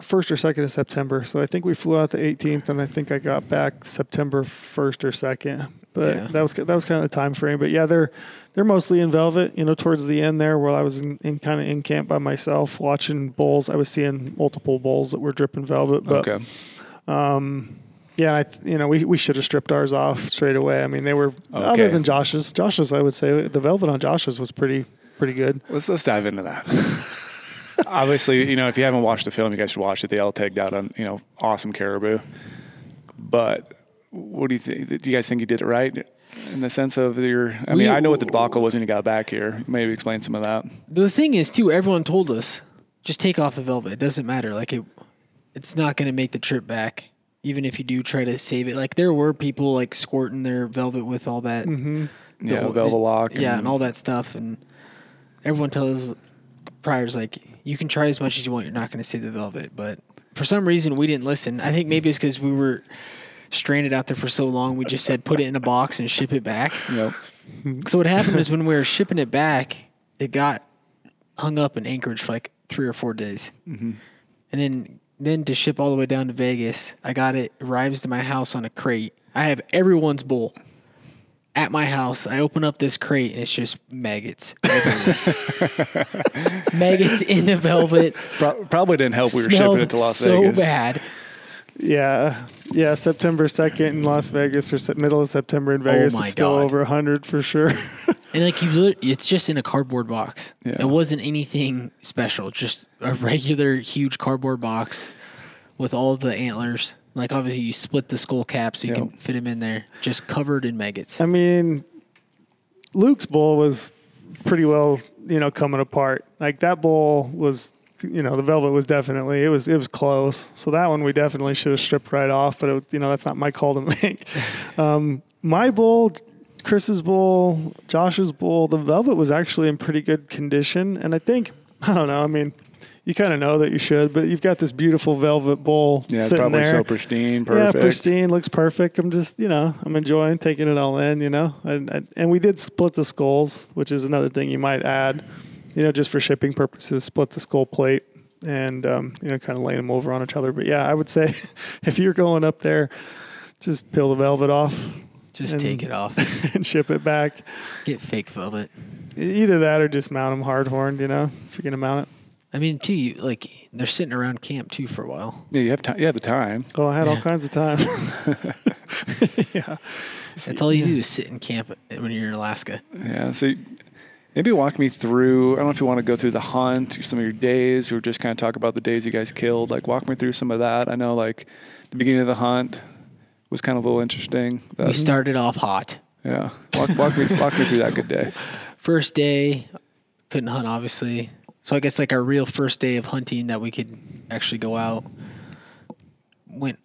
first or second of September. So I think we flew out the 18th, and I think I got back September 1st or second. But Yeah. that was that was kind of the time frame. But yeah, they're they're mostly in velvet. You know, towards the end there, where I was in, in kind of in camp by myself watching bulls. I was seeing multiple bulls that were dripping velvet. But Okay. Um, yeah, I, you know, we, we should have stripped ours off straight away. I mean, they were Okay. other than Josh's. Josh's, I would say the velvet on Josh's was pretty pretty good. Let's let's dive into that. (laughs) Obviously, you know, if you haven't watched the film, you guys should watch it. They all tagged out on, you know, awesome caribou. But what do you think? Do you guys think you did it right in the sense of your? I We- mean, I know what the debacle was when you got back here. Maybe explain some of that. The thing is, too, everyone told us just take off the velvet. It doesn't matter. Like it, it's not going to make the trip back. Even if you do try to save it, like there were people like squirting their velvet with all that, Mm-hmm. Yeah, the- velvet lock. yeah, and all that stuff, and everyone tells priors like you can try as much as you want. You're not going to save the velvet, but for some reason we didn't listen. I think maybe it's because we were stranded out there for so long. We just said put it in a box and ship it back. Yep. So what happened is when we were shipping it back, it got hung up in Anchorage for like three or four days, mm-hmm. and then then to ship all the way down to Vegas, I got it arrives to my house on a crate. I have everyone's bull at my house. I open up this crate and it's just maggots, (laughs) maggots in the velvet. Pro- probably didn't help. We were shipping it to Las so Vegas. bad. Yeah, yeah. September second in Las Vegas, or middle of September in oh Vegas. Oh it's still God. over hundred for sure. (laughs) And like you, it's just in a cardboard box. Yeah. It wasn't anything special. Just a regular huge cardboard box with all the antlers. Like obviously you split the skull cap so you can fit them in there. Just covered in maggots. I mean, Luke's bowl was pretty well, you know, coming apart. Like that bowl was, you know, the velvet was definitely it was it was close. So that one we definitely should have stripped right off. But it, you know, that's not my call to (laughs) make. Um, my bull. Chris's bull, Josh's bull, the velvet was actually in pretty good condition. And I think, (laughs) I don't know, I mean, you kind of know that you should, but you've got this beautiful velvet bull Yeah, it's sitting probably there. so pristine, perfect. Yeah, pristine, looks perfect. I'm just, you know, I'm enjoying taking it all in, you know. And, and and we did split the skulls, which is another thing you might add, you know, just for shipping purposes. Split the skull plate and um, you know, kind of laying them over on each other. But yeah, I would say (laughs) if you're going up there, just peel the velvet off Just and- take it off. (laughs) and ship it back. Get fake velvet. Either that or just mount them hard horned, you know, if you're gonna mount it. I mean, too, you, like they're sitting around camp too for a while. Yeah, you have time. You have the time. Oh, I had all kinds of time. (laughs) yeah. That's all you do is sit in camp when you're in Alaska. Yeah. So maybe walk me through. I don't know if you want to go through the hunt, some of your days, or just kind of talk about the days you guys killed. Like walk me through some of that. I know like the beginning of the hunt was kind of a little interesting. We started off hot. yeah, walk, walk me walk me through that good day. (laughs) First day, couldn't hunt obviously. So I guess like our real first day of hunting that we could actually go out. Went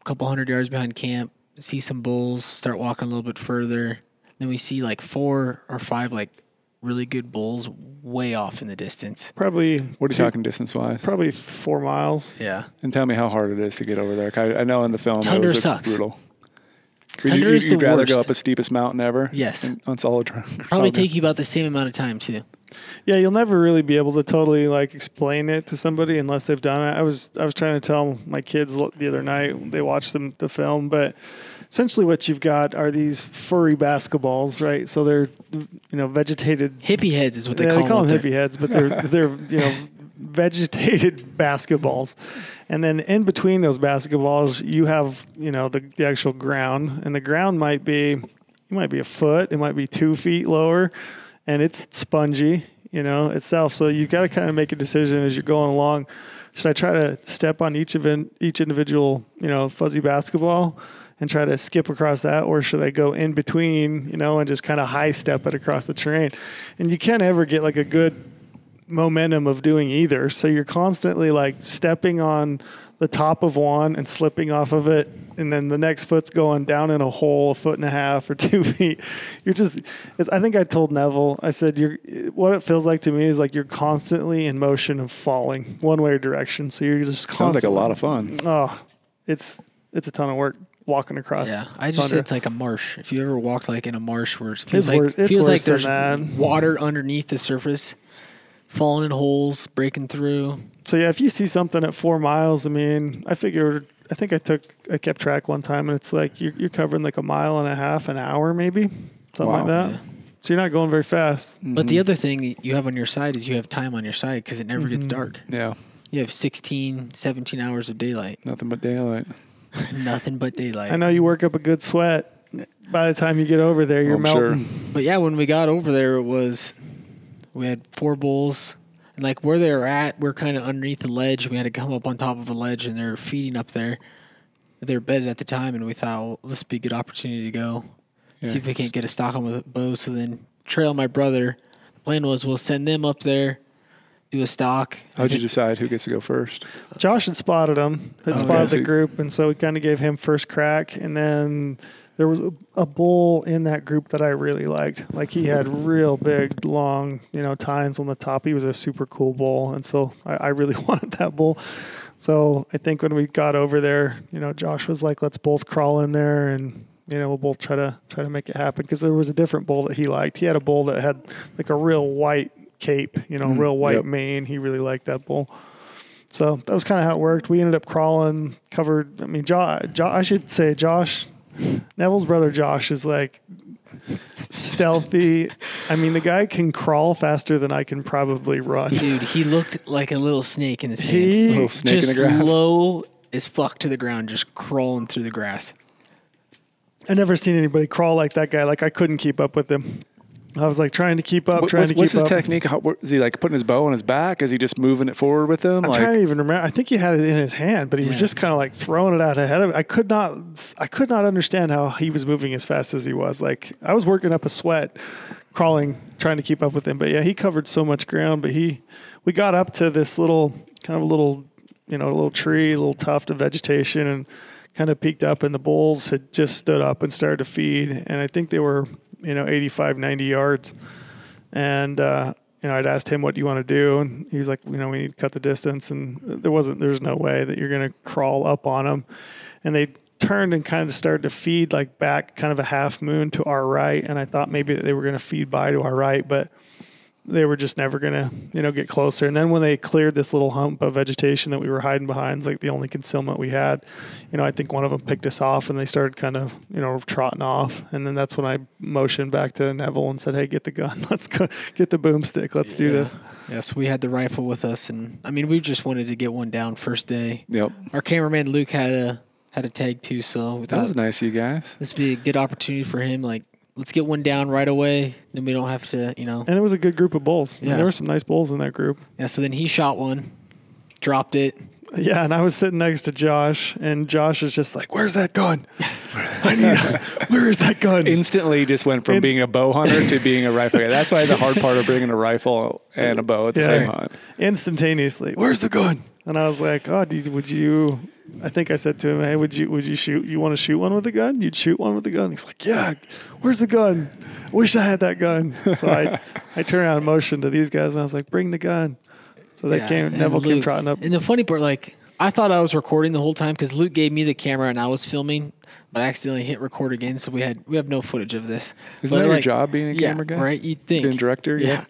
a couple hundred yards behind camp, see some bulls, start walking a little bit further. Then we see like four or five like really good bulls way off in the distance. Probably. What are you two- talking distance wise? Probably four miles. Yeah. And tell me how hard it is to get over there. I, I know in the film Tundra it was sucks. brutal. Would Tundra you, is would the rather go up a steepest mountain ever? Yes. in- on solid ground. Probably solid ground? take you about the same amount of time too. Yeah, you'll never really be able to totally like explain it to somebody unless they've done it. I was I was trying to tell my kids l- the other night they watched them the film, but essentially what you've got are these furry basketballs, right? So they're you know vegetated. Hippie heads is what they yeah, call, they call them. them hippie heads, but they're (laughs) they're you know vegetated basketballs, and then in between those basketballs you have you know the, the actual ground, and the ground might be it might be a foot, it might be two feet lower, and it's spongy, you know itself. So you've got to kind of make a decision as you're going along. Should I try to step on each of in, each individual you know fuzzy basketball? And try to skip across that, or should I go in between, you know, and just kind of high step it across the terrain? And you can't ever get like a good momentum of doing either. So you're constantly like stepping on the top of one and slipping off of it, and then the next foot's going down in a hole a foot and a half or (laughs) two feet. You're just. It's, I think I told Neville. I said, "You're." What it feels like to me is like you're constantly in motion of falling one way or direction. So you're just Sounds like a lot of fun. Oh, it's it's a ton of work walking across. Yeah, I just thunder. it's like a marsh. If you ever walked like in a marsh where it feels It's like worse- it's feels like there's that. water underneath the surface, falling in holes, breaking through. So yeah, if you see something at four miles, I mean, I figured. I think I took. I kept track one time, and it's like you're, you're covering like a mile and a half, an hour, maybe something Wow. like that. Yeah. So you're not going very fast. But Mm-hmm. the other thing you have on your side is you have time on your side because it never gets Mm-hmm. dark. Yeah, You have 16, 17 hours of daylight. nothing but daylight. (laughs) Nothing but daylight. I know you work up a good sweat. By the time you get over there, you're I'm sure. melting. But yeah, when we got over there, it was we had four bulls, and like where they were at, we're kind of underneath the ledge. We had to come up on top of a ledge, and they're feeding up there. They were bedded at the time, and we thought, well, this would be a good opportunity to go see if we can't get a stock on with bows. So then, Trail, my brother, the plan was we'll send them up there, do a stock. How'd you decide who gets to go first? Josh had spotted him, had Oh, spotted yeah. the group, and so we kind of gave him first crack. And then there was a, a bull in that group that I really liked. Like he had (laughs) real big, long, you know, tines on the top. He was a super cool bull, and so I, I really (laughs) wanted that bull. So I think when we got over there, you know, Josh was like, "Let's both crawl in there and." You know, we'll both try to try to make it happen because there was a different bull that he liked. He had a bull that had like a real white cape, you know, mm-hmm. real white yep. mane. He really liked that bull. So that was kind of how it worked. We ended up crawling, covered. I mean, Josh, I should say, Josh, Neville's brother Josh is like stealthy. I mean, the guy can crawl faster than I can probably run. Dude, he looked like a little snake in the sand. He, Little snake in just the grass. low as fuck to the ground, just crawling through the grass. I never seen anybody crawl like that guy. Like I couldn't keep up with him. I was like trying to keep up, What- trying what's to keep what's his up. technique? How, what- is he like putting his bow on his back? Is he just moving it forward with him? I'm like, trying to even remember. I think he had it in his hand, but he was just kind of like throwing it out ahead of. Him. I could not. I could not understand how he was moving as fast as he was. Like I was working up a sweat, crawling, trying to keep up with him. But yeah, he covered so much ground. But he, we got up to this little kind of a little, you know, a little tree, a little tuft of vegetation, and kind of peeked up. And the bulls had just stood up and started to feed. And I think they were, you know, 85, 90 yards. And uh, you know, I'd asked him, "What do you want to do?" And he was like, "You know, we need to cut the distance." And there wasn't, there's no way that you're going to crawl up on them. And they turned and kind of started to feed like back, kind of a half moon to our right. And I thought maybe that they were going to feed by to our right, but they were just never going to, you know, get closer. And then when they cleared this little hump of vegetation that we were hiding behind, it's like the only concealment we had, you know, I think one of them picked us off and they started kind of, you know, trotting off. And then that's when I motioned back to Neville and said, Hey, get the gun. (laughs) Let's go get the boomstick. Let's do this. Yes, we had the rifle with us, and I mean, we just wanted to get one down first day. Yep. Our cameraman Luke had a had a tag too, so That was nice of you guys. this would be a good opportunity for him. Like, let's get one down right away. Then we don't have to, you know. And it was a good group of bulls. I mean, Yeah. there were some nice bulls in that group. Yeah. So then he shot one, dropped it. Yeah, and I was sitting next to Josh, and Josh is just like, "Where's that gun? I need. A, (laughs) where is that gun?" Instantly, just went from In- being a bow hunter to being a rifle guy. That's why the hard part of bringing a rifle and a bow at the Yeah. same hunt. instantaneously. Where's the gun? And I was like, "Oh, dude, would you?" I think I said to him, "Hey, would you would you shoot? You want to shoot one with a gun? You'd shoot one with a gun?" He's like, "Yeah. Where's the gun? I Wish I had that gun." So I I turned around and motioned to these guys, and I was like, "Bring the gun." So they Yeah, came. and Neville came trotting up. And the funny part, like, I thought I was recording the whole time because Luke gave me the camera and I was filming, but I accidentally hit record again, so we had we have no footage of this. Isn't But, that your job being a yeah, camera guy? Right? You'd think. Being a director? Yeah.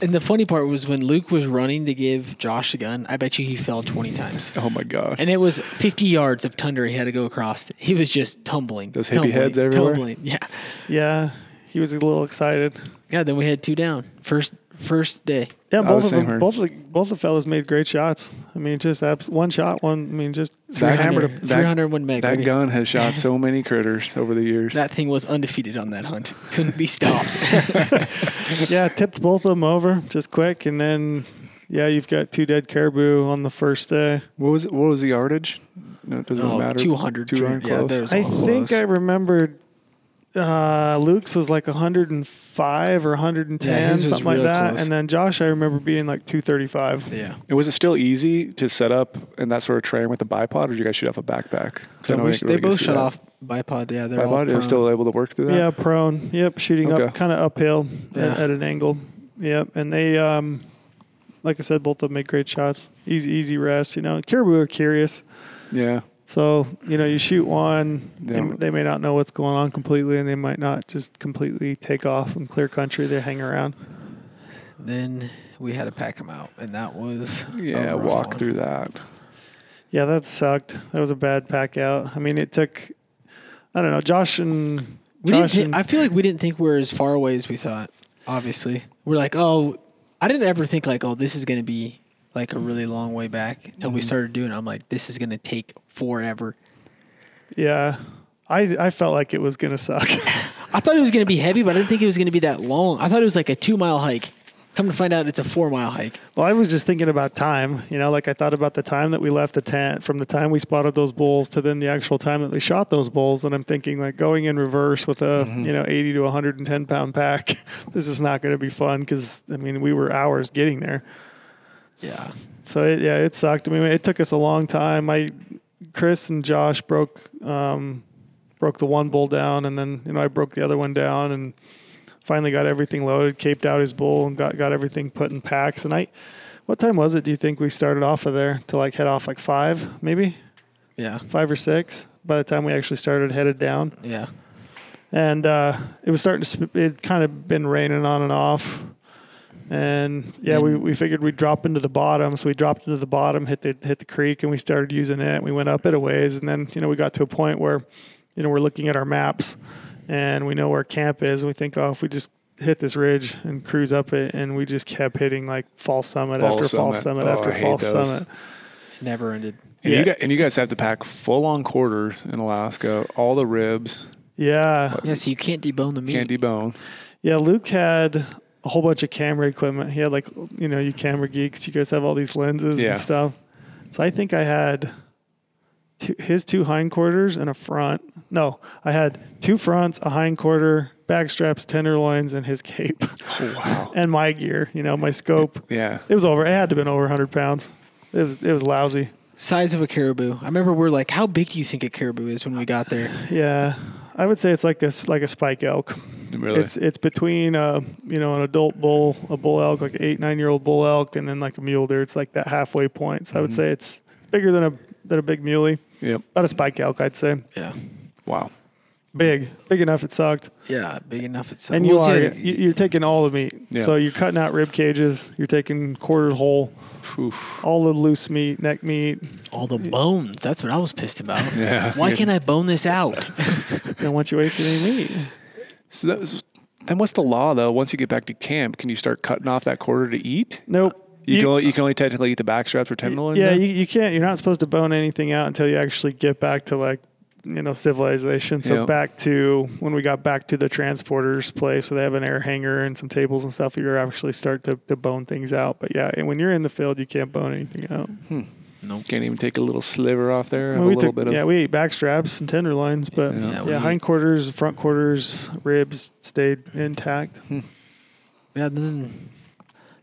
And the funny part was when Luke was running to give Josh a gun, I bet you he fell 20 times. Oh my god. And it was 50 yards of tundra he had to go across. He was just tumbling. Those hippie tumbling, heads everywhere? Tumbling. Yeah. yeah, he was a little excited. Yeah, then we had two down. First first day. Yeah, both of them, her- both of the, both the fellas made great shots. I mean, just abs- one shot, one. I mean, just Back- hammered them. 300, 300 Win Mag. that baby. gun has shot (laughs) so many critters over the years. That thing was undefeated on that hunt. Couldn't be stopped. (laughs) Yeah, tipped both of them over just quick, and then yeah, you've got two dead caribou on the first day. what was it, what was the yardage? No, it doesn't Oh, matter. 200. 200 Yeah, close. there's- I all think. I remembered uh, Luke's was like 105 or 110, Yeah, his was something like real that, close. and then Josh, I remember being like 235. yeah. And was it still easy to set up in that sort of terrain with the bipod, or did you guys shoot off a backpack? 'Cause I So know we, they didn't really both get to see shut that. off bipod. Yeah, they're all Bipod. It was prone. still able to work through that. Yeah, prone. Yep, shooting Okay. up kind of uphill at, Yeah. at an angle. Yep, and they, um, like I said, both of them made great shots. Easy, easy rest. You know, caribou are curious, Yeah. So you know, you shoot one, they, they may not know what's going on completely, and they might not just completely take off and clear country. They hang around. Then we had to pack them out, and that was a Yeah. rough Walk one. through that. Yeah, that sucked. That was a bad pack out. I mean, it took. I don't know, Josh and We didn't. Josh Thi- and, I feel like we didn't think we are as far away as we thought. Obviously, we're like, oh, I didn't ever think like, oh, this is going to be like a really long way back until Mm-hmm. we started doing. it. I'm like, this is going to take forever. yeah, I I felt like it was gonna suck. (laughs) I thought it was going to be heavy, but I didn't think it was going to be that long. I thought it was like a two mile hike. Come to find out, it's a four mile hike. Well, I was just thinking about time. You know, like I thought about the time that we left the tent from the time we spotted those bulls to then the actual time that we shot those bulls. And I'm thinking, like, going in reverse with a, you know, 80 to 110 pound pack, (laughs) this is not going to be fun because, I mean, we were hours getting there. Yeah. So, it, yeah, it sucked. I mean, it took us a long time. I, Chris and Josh broke, um, broke the one bull down, and then, you know, I broke the other one down and, finally got everything loaded, caped out his bull, and got got everything put in packs. And I, what time was it? Do you think we started off of there to like head off like five, maybe Yeah. five or six? By the time we actually started headed down, Yeah. and uh, it was starting to. Sp- it kind of been raining on and off. And yeah, we, And- we figured we'd drop into the bottom, so we dropped into the bottom, hit the hit the creek, and we started using it. We went up it a ways, and then you know we got to a point where, you know, we're looking at our maps, and we know where camp is. And we think, oh, if we just hit this ridge and cruise up it, and we just kept hitting like false summit False after false summit. summit Oh, after I hate false summit. It never ended. And, Yeah. you guys, and you guys have to pack full on quarters in Alaska, all the ribs, Yeah, Yeah, so you can't debone the meat. can't debone. yeah. Luke had a whole bunch of camera equipment. He had like, you know, you camera geeks. You guys have all these lenses Yeah. and stuff. So I think I had two, his two hindquarters and a front. No, I had two fronts, a hindquarter, back straps, tenderloins, and his cape, Oh, wow. (laughs) and my gear. You know, my scope. Yeah. It was over. It had to have been over 100 pounds. It was. It was lousy. Size of a caribou. I remember we are like, how big do you think a caribou is when we got there? Yeah, I would say it's like this, like a spike elk. Really. It's it's between uh you know an adult bull, a bull elk, like an eight nine year old bull elk, and then like a mule deer. It's like that halfway point. So I would Mm-hmm. say it's bigger than a than a big muley. yep. About a spike elk, I'd say. Yeah. Wow. Big, big enough it sucked. Yeah, big enough it's And you Well, are you, you're taking all the meat. Yeah. So you're cutting out rib cages. You're taking quarter whole, Oof. all the loose meat, neck meat. all the bones. That's what I was pissed about. (laughs) Yeah. Why can't I bone this out? (laughs) Don't want you wasting any meat. So that was, then what's the law though? Once you get back to camp, can you start cutting off that quarter to eat? Nope. You, can only, you can only technically eat the back straps or tenderloins. Yeah, you, you can't. You're not supposed to bone anything out until you actually get back to like, you know, civilization. So Yeah. back to when we got back to the transporter's place, so they have an air hangar and some tables and stuff. You're actually start to, to bone things out. But yeah, and when you're in the field, you can't bone anything out. Hmm. Nope. Can't even take a little sliver off there. Have Well, a we little took, bit of yeah, we ate back straps and tenderloins, but Yeah. yeah, Yeah, we- hindquarters, front quarters, ribs stayed intact. (laughs) Yeah, then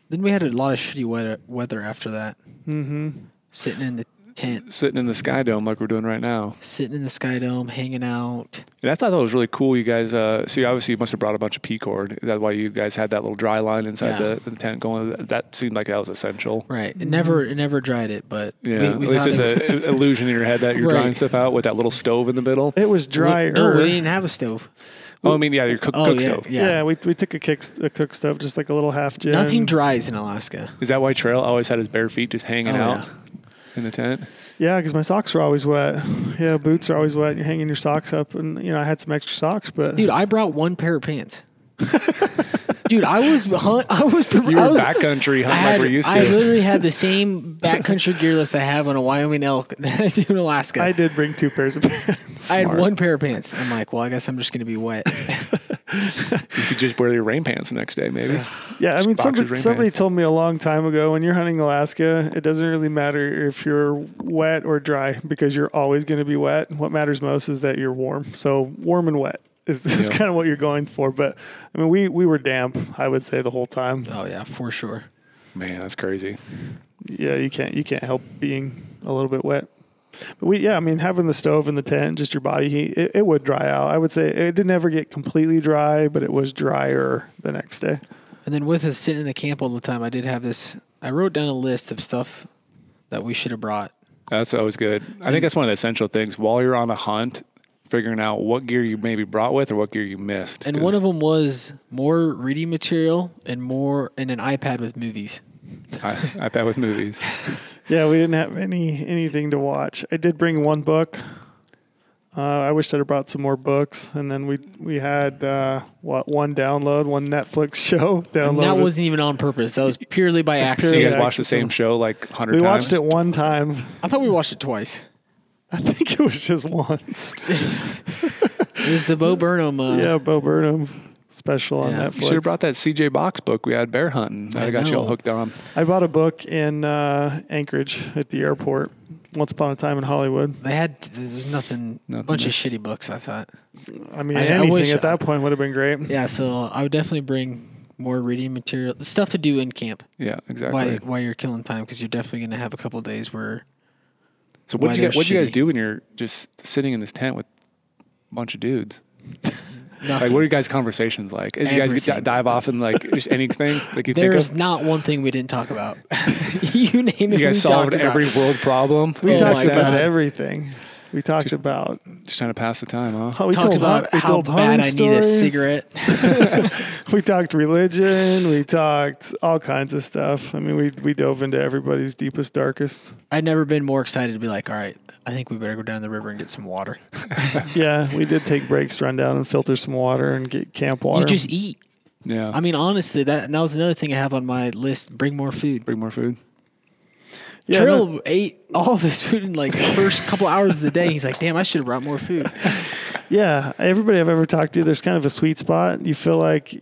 then we had a lot of shitty weather weather after that. Mm-hmm. Sitting in the tent, sitting in the sky dome like we're doing right now. sitting in the sky dome, hanging out. And I thought that was really cool. You guys, uh, so you obviously you must have brought a bunch of P cord. Is that why you guys had that little dry line inside Yeah. the, the tent going? That seemed like that was essential. Right. It never it never dried it, but Yeah, we, we at least it's it- an illusion in your head that you're drying stuff out with that little stove in the middle. It was we- drier. No, we didn't have a stove. Oh, I mean, yeah, your cook, Oh cook yeah, stove. yeah. Yeah, we, we took a kick a cook stove, just like a little HalfGen. Nothing dries in Alaska. Is that why Trail always had his bare feet just hanging Oh, out yeah. In the tent? Yeah, because my socks were always wet. Yeah, boots are always wet. You're hanging your socks up, and you know I had some extra socks, but Dude, I brought one pair of pants. (laughs) Dude, I was hunt, I was You I were was, backcountry hunting had, like we're used to. I literally had the same backcountry gear list I have on a Wyoming elk (laughs) that I do in Alaska. I I, did bring two pairs of (laughs) pants. I had one pair of pants. I'm like, well, I guess I'm just gonna be wet. You could just wear your rain pants the next day, maybe. (sighs) Yeah, I mean, somebody, somebody pants. told me a long time ago when you're hunting Alaska, it doesn't really matter if you're wet or dry because you're always going to be wet. What matters most is that you're warm. So warm and wet is, (laughs) is Yeah. kind of what you're going for. But I mean, we we were damp. I would say the whole time. oh yeah, for sure. Man, that's crazy. Yeah, you can't you can't help being a little bit wet. But we yeah, I mean, having the stove in the tent, just your body heat, it, it would dry out. I would say it didn't ever get completely dry, but it was drier the next day. And then with us sitting in the camp all the time, I did have this. I wrote down a list of stuff that we should have brought. That's always good. I think that's one of the essential things while you're on a hunt, figuring out what gear you maybe brought with or what gear you missed. And one of them was more reading material and more and an iPad with movies. I, I bet with movies. (laughs) Yeah, we didn't have any anything to watch. I did bring one book. Uh, I wish I'd have brought some more books, and then we we had uh, what one download, one Netflix (laughs) show And that wasn't even on purpose. That was purely by So accident. you guys watched the same show like a hundred we times. watched it one time. I thought we watched it twice. I think it was just once. (laughs) It was the Bo Burnham. Uh, yeah, Bo Burnham special on Yeah. You Netflix. should have brought that CJ Box book we had bear hunting. That I got you all hooked on. I bought a book in uh, Anchorage at the airport. Once upon a time in Hollywood. They had there's nothing, a Nothing bunch there. of shitty books. I thought. I mean, I- I anything wish- at that point would have been great. Yeah, so I would definitely bring more reading material, stuff to do in camp Yeah, exactly. while while you're killing time because you're definitely gonna have a couple days where so what why did you guys, what you guys do when you're just sitting in this tent with a bunch of dudes? (laughs) nothing. Like, what are you guys' conversations like? Is you guys get, Everything. dive off and like (laughs) just anything like you There's think not one thing we didn't talk about. (laughs) you name it. You guys solved talked about. every world problem. We Oh talked about everything. We talked about. Just trying to pass the time, huh? Oh, we talked about hunt- we how bad I hunting need a cigarette. (laughs) We talked religion. We talked all kinds of stuff. I mean, we we dove into everybody's deepest, darkest. I'd never been more excited to be like, all right, I think we better go down the river and get some water. (laughs) Yeah, we did take breaks, run down and filter some water and get camp water. You just eat. Yeah. I mean, honestly, that that was another thing I have on my list. Bring more food. Bring more food. Yeah, Trill no- ate all of his food in like the first (laughs) couple hours of the day. He's like, damn, I should have brought more food. (laughs) yeah. Everybody I've ever talked to, there's kind of a sweet spot. You feel like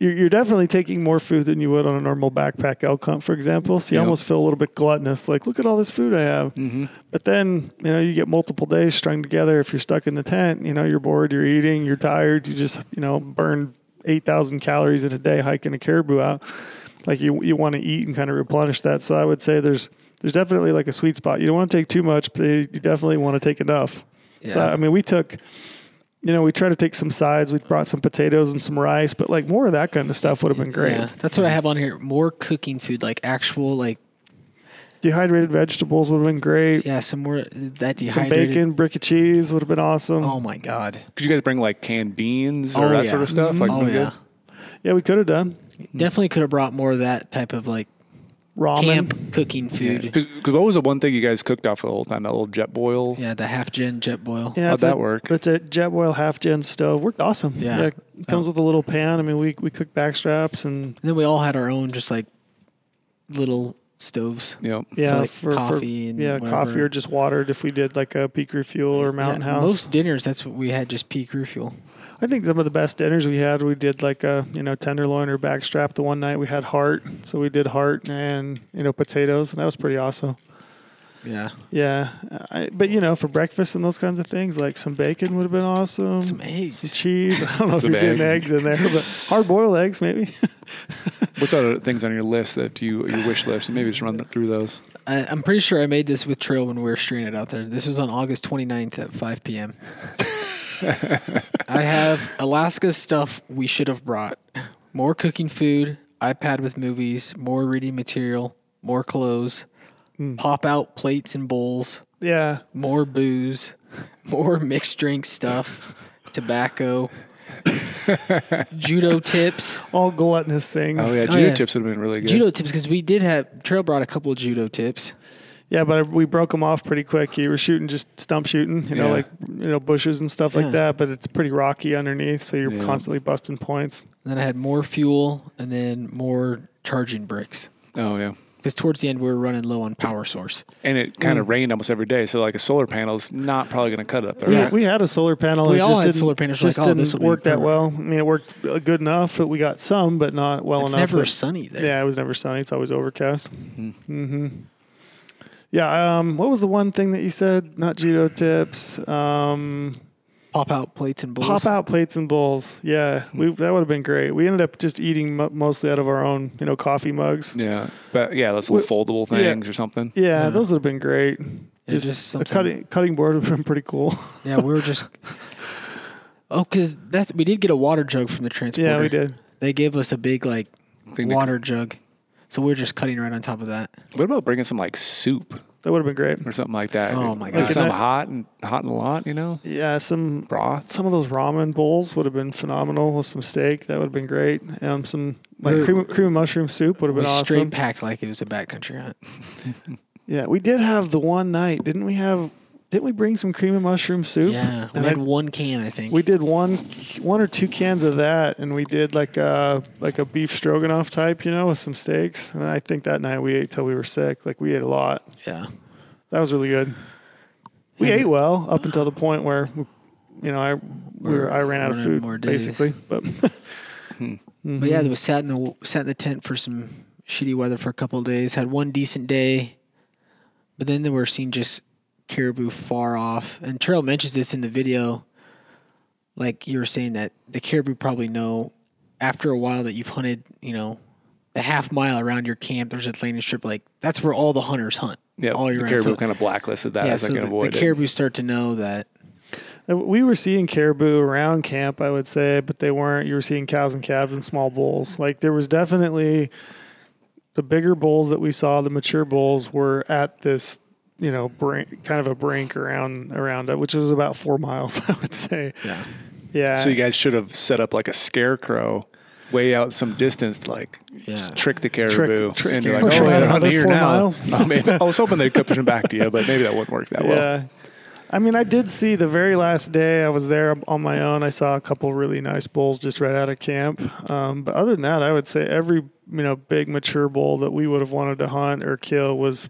you're, you're definitely taking more food than you would on a normal backpack elk hunt, for example. So you Yep. almost feel a little bit gluttonous, like, look at all this food I have. Mm-hmm. But then, you know, you get multiple days strung together. If you're stuck in the tent, you know, you're bored, you're eating, you're tired, you just, you know, burn 8,000 calories in a day hiking a caribou out. Like you, you want to eat and kind of replenish that. So I would say there's, there's definitely like a sweet spot. You don't want to take too much, but you definitely want to take enough. So, Yeah. I mean, we took, you know, we tried to take some sides. We brought some potatoes and some rice, but like more of that kind of stuff would have been great. Yeah, that's what I have on here. More cooking food, like actual, like Dehydrated vegetables would have been great. yeah, some more that dehydrated Some bacon, brick of cheese would have been awesome. Oh my god. Could you guys bring like canned beans or Oh, that yeah. sort of stuff? Like, mm-hmm. oh yeah. good? Yeah, we could have done Mm-hmm. Definitely could have brought more of that type of like ramen. camp cooking food. Because what was the one thing you guys cooked off the whole time? That little Jetboil. Yeah, the half gen Jetboil. Yeah, How'd that a, work? It's a Jetboil HalfGen stove. Worked awesome. Yeah. it comes with a little pan. I mean, we we cooked back straps and And then we all had our own just like little stoves. Yep. yeah, like, coffee and yeah, whatever. coffee or just watered if we did like a Peak Refuel or mountain Yeah, house. Most dinners, that's what we had, just Peak Refuel. I think some of the best dinners we had, we did like a you know tenderloin or backstrap. The one night we had heart, so we did heart and you know potatoes, and that was pretty awesome. Yeah. Yeah, I, but you know, for breakfast and those kinds of things, like some bacon would have been awesome. Some eggs. some cheese. (laughs) I don't know if Some you're getting eggs. eggs in there, but hard boiled eggs maybe. (laughs) What's other things on your list that you your wish list? And maybe just run through those. I, I'm pretty sure I made this with Trail when we were it out there. This was on August 29th at 5 p.m. (laughs) I have Alaska stuff we should have brought. More cooking food, iPad with movies, more reading material, more clothes, hmm. pop out plates and bowls, yeah, more booze, more mixed drink stuff, tobacco, judo tips. all gluttonous things. Oh yeah, Oh, judo yeah. chips would have been really good. Judo tips because we did have Trail brought a couple of judo tips. Yeah, but we broke them off pretty quick. You were shooting just stump shooting, you know, Yeah. like you know bushes and stuff Yeah. like that. But it's pretty rocky underneath, so you're Yeah. constantly busting points. then I had more fuel and then more charging bricks. Oh yeah. Because towards the end we were running low on power source. And it kind Mm. of rained almost every day, so like a solar panel is not probably going to cut it up there. We, right? we had a solar panel. We it all just had didn't, solar panels. Just like, oh, didn't this will be work that well. I mean, it worked uh, good enough that we got some, but not well it's enough. never that- sunny there. Yeah, it was never sunny. It's always overcast. Mm-hmm. Yeah. Um, what was the one thing that you said? Not judo tips. Um, Pop out plates and bowls. pop out plates and bowls. Yeah, we that would have been great. We ended up just eating mo- mostly out of our own, you know, coffee mugs. Yeah, but yeah, those little foldable yeah. things or something. Yeah, Yeah. those would have been great. Yeah, just just a cutting cutting board would have been pretty cool. (laughs) Yeah, we were just. Oh, because that's we did get a water jug from the transporter. yeah, we did. They gave us a big like Thing to- water jug, so we're just cutting right on top of that. What about bringing some like soup That would have been great. or something like that? Oh, my Like God. something Like a- hot and hot and a lot, you know, Yeah, some broth. some of those ramen bowls would have been phenomenal with some steak. That would have been great. Um, some like We're- cream, cream of mushroom soup would have been We been straight awesome. packed like it was a backcountry hunt. (laughs) Yeah, we did have the one night, didn't we? Have didn't we bring some cream and mushroom soup? Yeah, we And had I- one can, I think. We did one, one or two cans of that, and we did like a like a beef stroganoff type, you know, with some steaks. And I think that night we ate till we were sick. Like we ate a lot. yeah, That was really good. We ate well up until the point where, you know, I we were, I ran out of food basically. But (laughs) but yeah, we sat in the sat in the tent for some shitty weather for a couple of days. Had one decent day, but then they were seeing just caribou far off. And Trail mentions this in the video. Like you were saying that the caribou probably know after a while that you've hunted, you know, the half mile around your camp. There's a landing strip. Like that's where all the hunters hunt. Yeah, all your the round. caribou So- kind of blacklisted that yeah, as so I the, can the avoid it. caribou start to know that. We were seeing caribou around camp, I would say, but they weren't. You were seeing cows and calves and small bulls. Like there was definitely the bigger bulls that we saw. The mature bulls were at this, you know, brink, kind of a brink around around it, which was about four (laughs) miles, I would say. Yeah. Yeah. So you guys should have set up like a scarecrow way out some distance to like Yeah. trick the caribou trick- and be like, oh, them yeah, out they're another hunting here four now. miles. (laughs) Maybe. (laughs) I was hoping they'd come pushing back to you, but maybe that wouldn't work that well. Yeah. I mean, I did see the very last day I was there on my own. I saw a couple really nice bulls just right out of camp. Um, but other than that, I would say every you know big mature bull that we would have wanted to hunt or kill was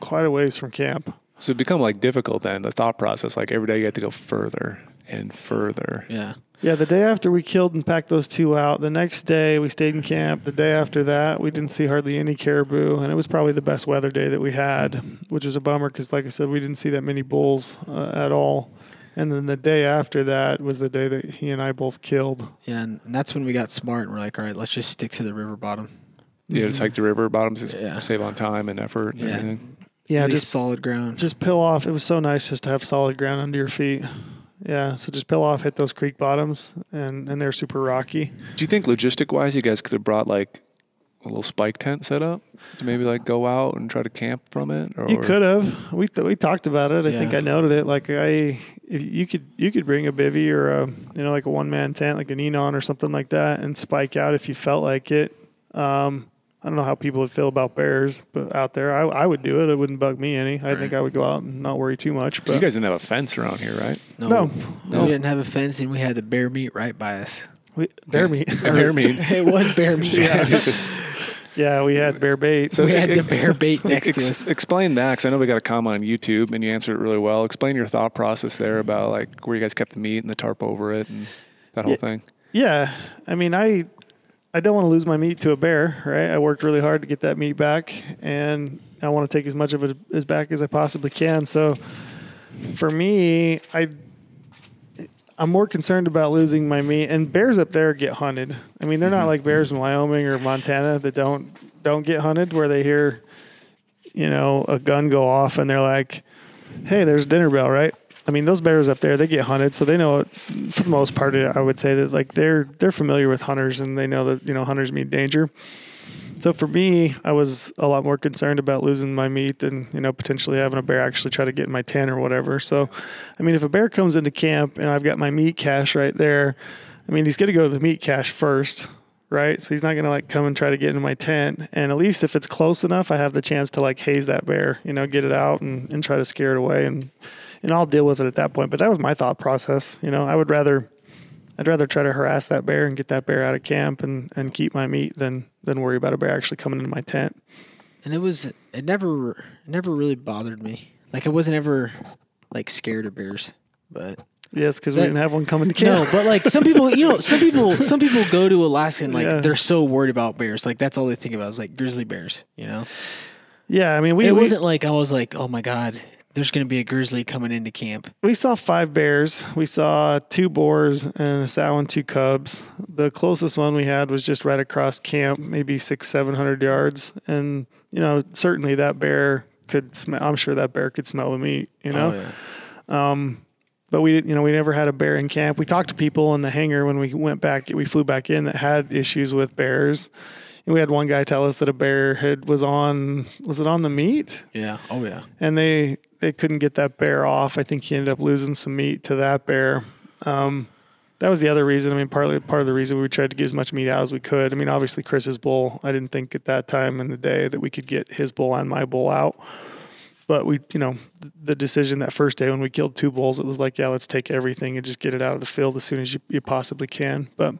quite a ways from camp. So it become like difficult then, the thought process. Like every day you have to go further and further. Yeah. Yeah, the day after we killed and packed those two out, the next day we stayed in camp. The day after that, we didn't see hardly any caribou, and it was probably the best weather day that we had, which was a bummer because, like I said, we didn't see that many bulls uh, at all. And then the day after that was the day that he and I both killed. Yeah, and and that's when we got smart and we're like, all right, let's just stick to the river bottom. You know, just hike the river bottoms, Mm-hmm. Yeah. save on time and effort. And Yeah. everything. Yeah, At just solid ground. just pill off. It was so nice just to have solid ground under your feet. Yeah, so just pill off, hit those creek bottoms, and and they're super rocky. Do you think logistic wise, you guys could have brought like a little spike tent set up to maybe like go out and try to camp from it? Or You could have. We th- we talked about it. I think I noted it. Like I, if you could you could bring a bivy or a you know like a one man tent, like an Enan or something like that, and spike out if you felt like it. Um, I don't know how people would feel about bears, but out there, I, I would do it. It wouldn't bug me any. I think I would go out and not worry too much. But you guys didn't have a fence around here, right? No, No. no, we didn't have a fence, and we had the bear meat right by us. we, bear meat. (laughs) Bear meat. (laughs) it was bear meat. yeah, (laughs) we had bear bait. So we had the bear bait next to Ex- us. Explain that because I know we got a comment on YouTube and you answered it really well. Explain your thought process there about like where you guys kept the meat and the tarp over it and that whole Yeah. thing. Yeah, I mean, I I don't want to lose my meat to a bear, right? I worked really hard to get that meat back, and I want to take as much of it as back as I possibly can. So for me, I I'm more concerned about losing my meat. And bears up there get hunted. I mean, they're not mm-hmm. like bears in Wyoming or Montana that don't don't get hunted, where they hear, you know, a gun go off and they're like, "Hey, there's a dinner bell, right?" I mean, those bears up there, they get hunted, so they know. For the most part, I would say that like they're they're familiar with hunters and they know that you know hunters mean danger. So for me, I was a lot more concerned about losing my meat than you know potentially having a bear actually try to get in my tent or whatever. So, I mean, if a bear comes into camp and I've got my meat cache right there, I mean, he's going to go to the meat cache first, right? So he's not going to like come and try to get into my tent. And at least if it's close enough, I have the chance to like haze that bear, you know, get it out and, and try to scare it away, and and I'll deal with it at that point. But that was my thought process. You know, I would rather I'd rather try to harass that bear and get that bear out of camp and, and keep my meat than than worry about a bear actually coming into my tent. And it was it never it never really bothered me. Like I wasn't ever like scared of bears, but yeah, it's because we didn't have one coming to (laughs) camp. No, but like some people, you know, some people, (laughs) some people go to Alaska and like Yeah. they're so worried about bears. Like that's all they think about is like grizzly bears. You know, Yeah, I mean we it we, wasn't like I was like, oh my god, there's gonna be a grizzly coming into camp. we saw five bears. We saw two boars and a sow and two cubs. The closest one we had was just right across camp, maybe six seven hundred yards. And you know, certainly that bear could smell. I'm sure that bear could smell the meat. You know. Oh, yeah. Um, but we you know we never had a bear in camp. We talked to people in the hangar when we went back. We flew back in that had issues with bears. And we had one guy tell us that a bear had was on was it on the meat, yeah, oh yeah. and they they couldn't get that bear off. I think he ended up losing some meat to that bear. Um, that was the other reason. I mean, partly part of the reason we tried to get as much meat out as we could. I mean, obviously Chris's bull. I didn't think at that time in the day that we could get his bull and my bull out. But we, you know, the decision that first day when we killed two bulls, it was like, yeah, let's take everything and just get it out of the field as soon as you, you possibly can. But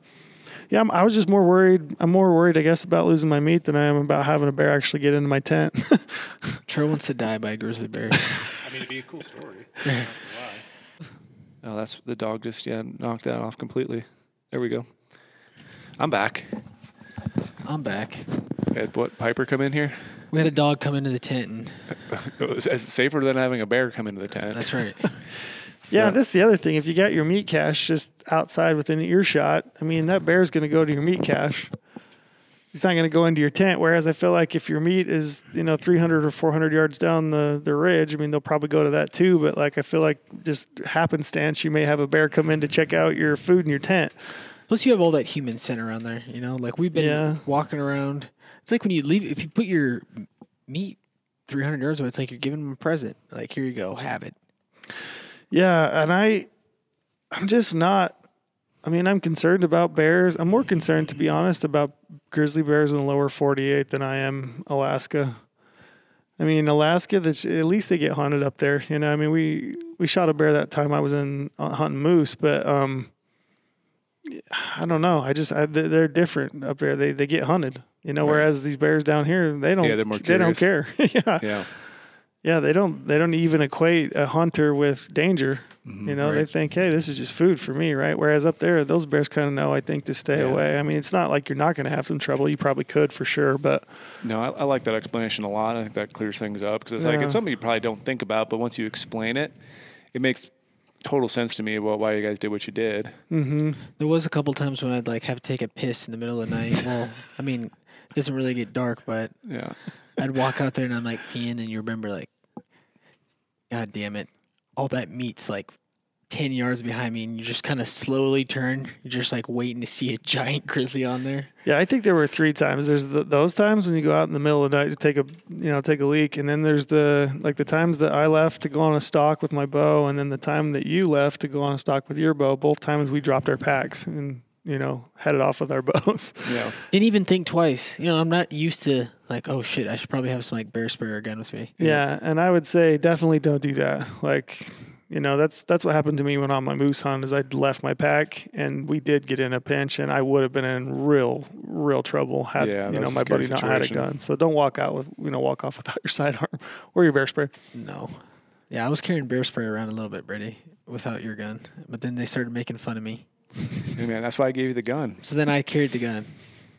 yeah, I'm, I was just more worried. I'm more worried, I guess, about losing my meat than I am about having a bear actually get into my tent. (laughs) Troy wants to die by a grizzly bear. (laughs) I mean, it'd be a cool story. (laughs) oh, that's the dog just yeah knocked that off completely. There we go. I'm back. I'm back. Had what Piper come in here? We had a dog come into the tent, and It was safer than having a bear come into the tent. that's right. Yeah, So- that's the other thing. If you got your meat cache just outside within earshot, I mean, that bear's going to go to your meat cache. He's not going to go into your tent. Whereas I feel like if your meat is, you know, 300 or 400 yards down the, the ridge, I mean, they'll probably go to that too. But like, I feel like just happenstance, you may have a bear come in to check out your food in your tent. Plus, you have all that human scent around there. You know, like we've been Yeah. walking around. It's like when you leave. If you put your meat 300 yards away, it's like you're giving them a present. Like here you go, have it. Yeah, and I, I'm just not. I mean, I'm concerned about bears. I'm more concerned, to be honest, about grizzly bears in the lower 48 than I am Alaska. I mean, Alaska, that's at least they get hunted up there. You know, I mean, we we shot a bear that time I was in uh, hunting moose, but um, I don't know. I just I, they're different up there. They they get hunted. You know, Right. whereas these bears down here, they don't. Yeah, they're more they don't care. (laughs) yeah. yeah. Yeah, they don't they don't even equate a hunter with danger. Mm-hmm, you know, they think, hey, this is just food for me, right? Whereas up there, those bears kind of know, I think, to stay Yeah. away. I mean, it's not like you're not going to have some trouble. You probably could for sure, but No, I, I like that explanation a lot. I think that clears things up because it's like it's something you probably don't think about, but once you explain it, it makes total sense to me about why you guys did what you did. Mm-hmm. There was a couple times when I'd like have to take a piss in the middle of the night. (laughs) well, I mean, it doesn't really get dark, but Yeah. I'd walk out there and I'm like peeing, and you remember like, God damn it, all that meat's like ten yards behind me, and you just kind of slowly turn. You're just like waiting to see a giant grizzly on there. yeah, I think there were three times. There's the, those times when you go out in the middle of the night to take a you know take a leak, and then there's the like the times that I left to go on a stalk with my bow, and then the time that you left to go on a stalk with your bow. Both times we dropped our packs and you know headed off with our (laughs) bows. Yeah. Didn't even think twice. You know, I'm not used to like, oh shit, I should probably have some like bear spray or gun with me. Yeah, and I would say definitely don't do that. Like, you know, that's that's what happened to me when on my moose hunt is I left my pack and we did get in a pinch and I would have been in real real trouble had Yeah, you know my scary buddy not had a gun. So don't walk out with you know walk off without (laughs) your sidearm or your bear spray. No. Yeah, I was carrying bear spray around a little bit, Brady, without your gun. But then they started making fun of me. Hey, man, that's why I gave you the gun. So then I carried the gun.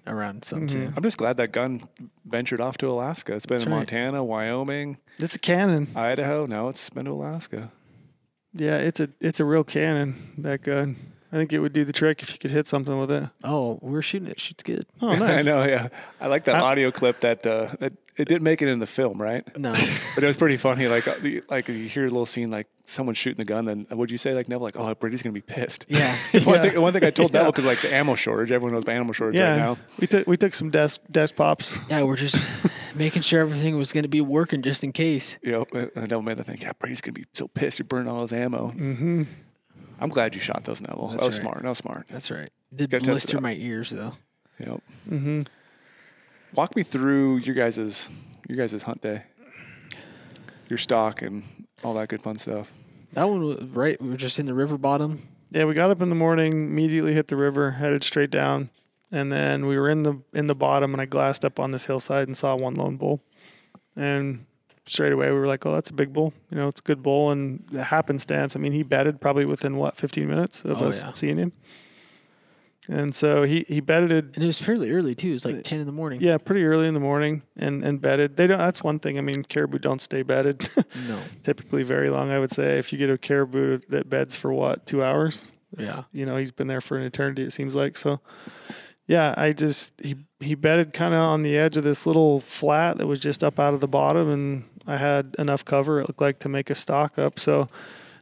around some Mm-hmm. too. I'm just glad that gun ventured off to Alaska. It's been That's in right. Montana, Wyoming, It's a cannon. Idaho. Now it's been to Alaska. Yeah, it's a it's a real cannon. That gun. I think it would do the trick if you could hit something with it. Oh, we're shooting it. Shoots good. Oh, (laughs) nice. I know. Yeah, I like that I- audio clip that uh, that it didn't make it in the film, right? No, (laughs) But it was pretty funny. Like, uh, like you hear a little scene, like someone shooting the gun. Then what'd you say? Like Neville, like, oh, Brady's gonna be pissed. yeah, (laughs) one Yeah. thing. One thing I told (laughs) Yeah. Neville because like the ammo shortage. Everyone knows the ammo shortage Yeah, right now. we took we took some desk desk pops. yeah. We're just making sure everything was going to be working just in case. You know, and Neville made the thing. Yeah, Brady's gonna be so pissed. He burned all his ammo. Mm-hmm. I'm glad you shot those, Neville. That's that was right. smart. That was smart. That's right. Did Gotta test it blister my ears though. Yep. Mm-hmm. Walk me through your guys's your guys's hunt day, your stock, and all that good fun stuff. That one was right. We were just in the river bottom. Yeah, we got up in the morning, immediately hit the river, headed straight down, and then we were in the in the bottom, and I glassed up on this hillside and saw one lone bull, and straight away we were like, "Oh, that's a big bull. You know, it's a good bull." And the happenstance, I mean, he bedded probably within what 15 minutes of Oh, us yeah. seeing him, and so he he bedded And it was fairly early too. It was like uh, ten in the morning. Yeah, pretty early in the morning and and bedded. They don't. That's one thing. I mean, caribou don't stay bedded (laughs) No. typically very long. I would say if you get a caribou that beds for what two hours, it's- Yeah. you know he's been there for an eternity. It seems like so. Yeah, I just he he bedded kind of on the edge of this little flat that was just up out of the bottom, and I had enough cover. It looked like to make a stock up. So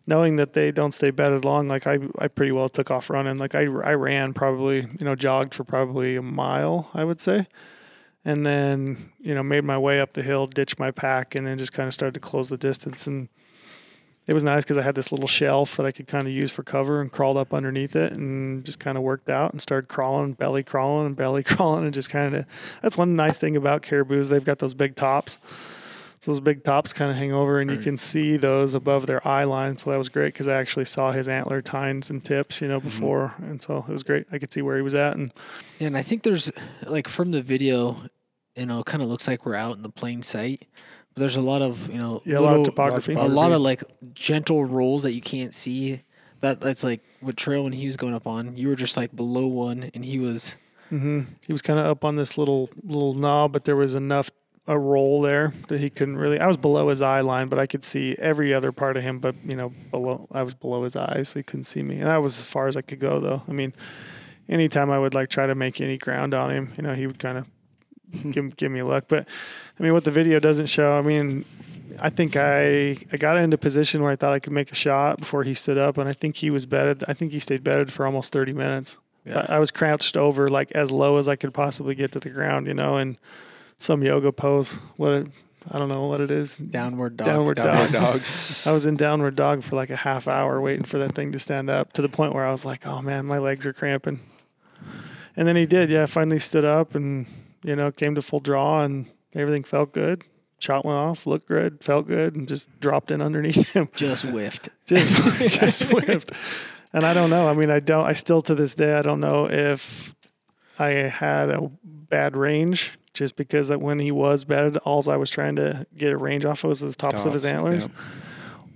knowing that they don't stay bedded long, like I, I pretty well took off running. Like I, I ran probably, you know, jogged for probably a mile, I would say. And then, you know, made my way up the hill, ditched my pack, and then just kind of started to close the distance. And it was nice because I had this little shelf that I could kind of use for cover and crawled up underneath it and just kind of worked out and started crawling, belly crawling and belly (laughs) crawling and just kind of, that's one nice thing about caribous. They've got those big tops. So those big tops kind of hang over, and you can see those above their eye line. So that was great because I actually saw his antler tines and tips, you know, before, and so it was great. I could see where he was at, and Yeah, and I think there's like from the video, you know, kind of looks like we're out in the plain sight. But there's a lot of you know, yeah, a lot of topography. a lot of like gentle rolls that you can't see. That that's like what trail when he was going up on. You were just like below one, and he was Mm-hmm. He was kind of up on this little little knob, but there was enough a roll there that he couldn't really. I was below his eye line, but I could see every other part of him. But you know, below I was below his eyes, so he couldn't see me. And that was as far as I could go, though. I mean, anytime I would like try to make any ground on him, you know, he would kind of hmm. give give me a look. But I mean, what the video doesn't show, I mean. I think I, I got into position where I thought I could make a shot before he stood up, and I think he was bedded. I think he stayed bedded for almost 30 minutes. Yeah. I, I was crouched over like as low as I could possibly get to the ground, you know, and some yoga pose. What it, I don't know what it is. downward dog. Downward Downward dog. dog. (laughs) I was in downward dog for like a half hour waiting for that thing to stand up to the point where I was like, oh man, my legs are cramping. And then he did. Yeah, finally stood up and, you know, came to full draw and everything felt good. Shot went off, looked good, felt good, and just dropped in underneath him. (laughs) Just whiffed. (laughs) just just whipped. And I don't know. I mean, I don't. I still to this day, I don't know if I had a bad range just because that when he was bedded, all I was trying to get a range off of was the tops, of his antlers, yep.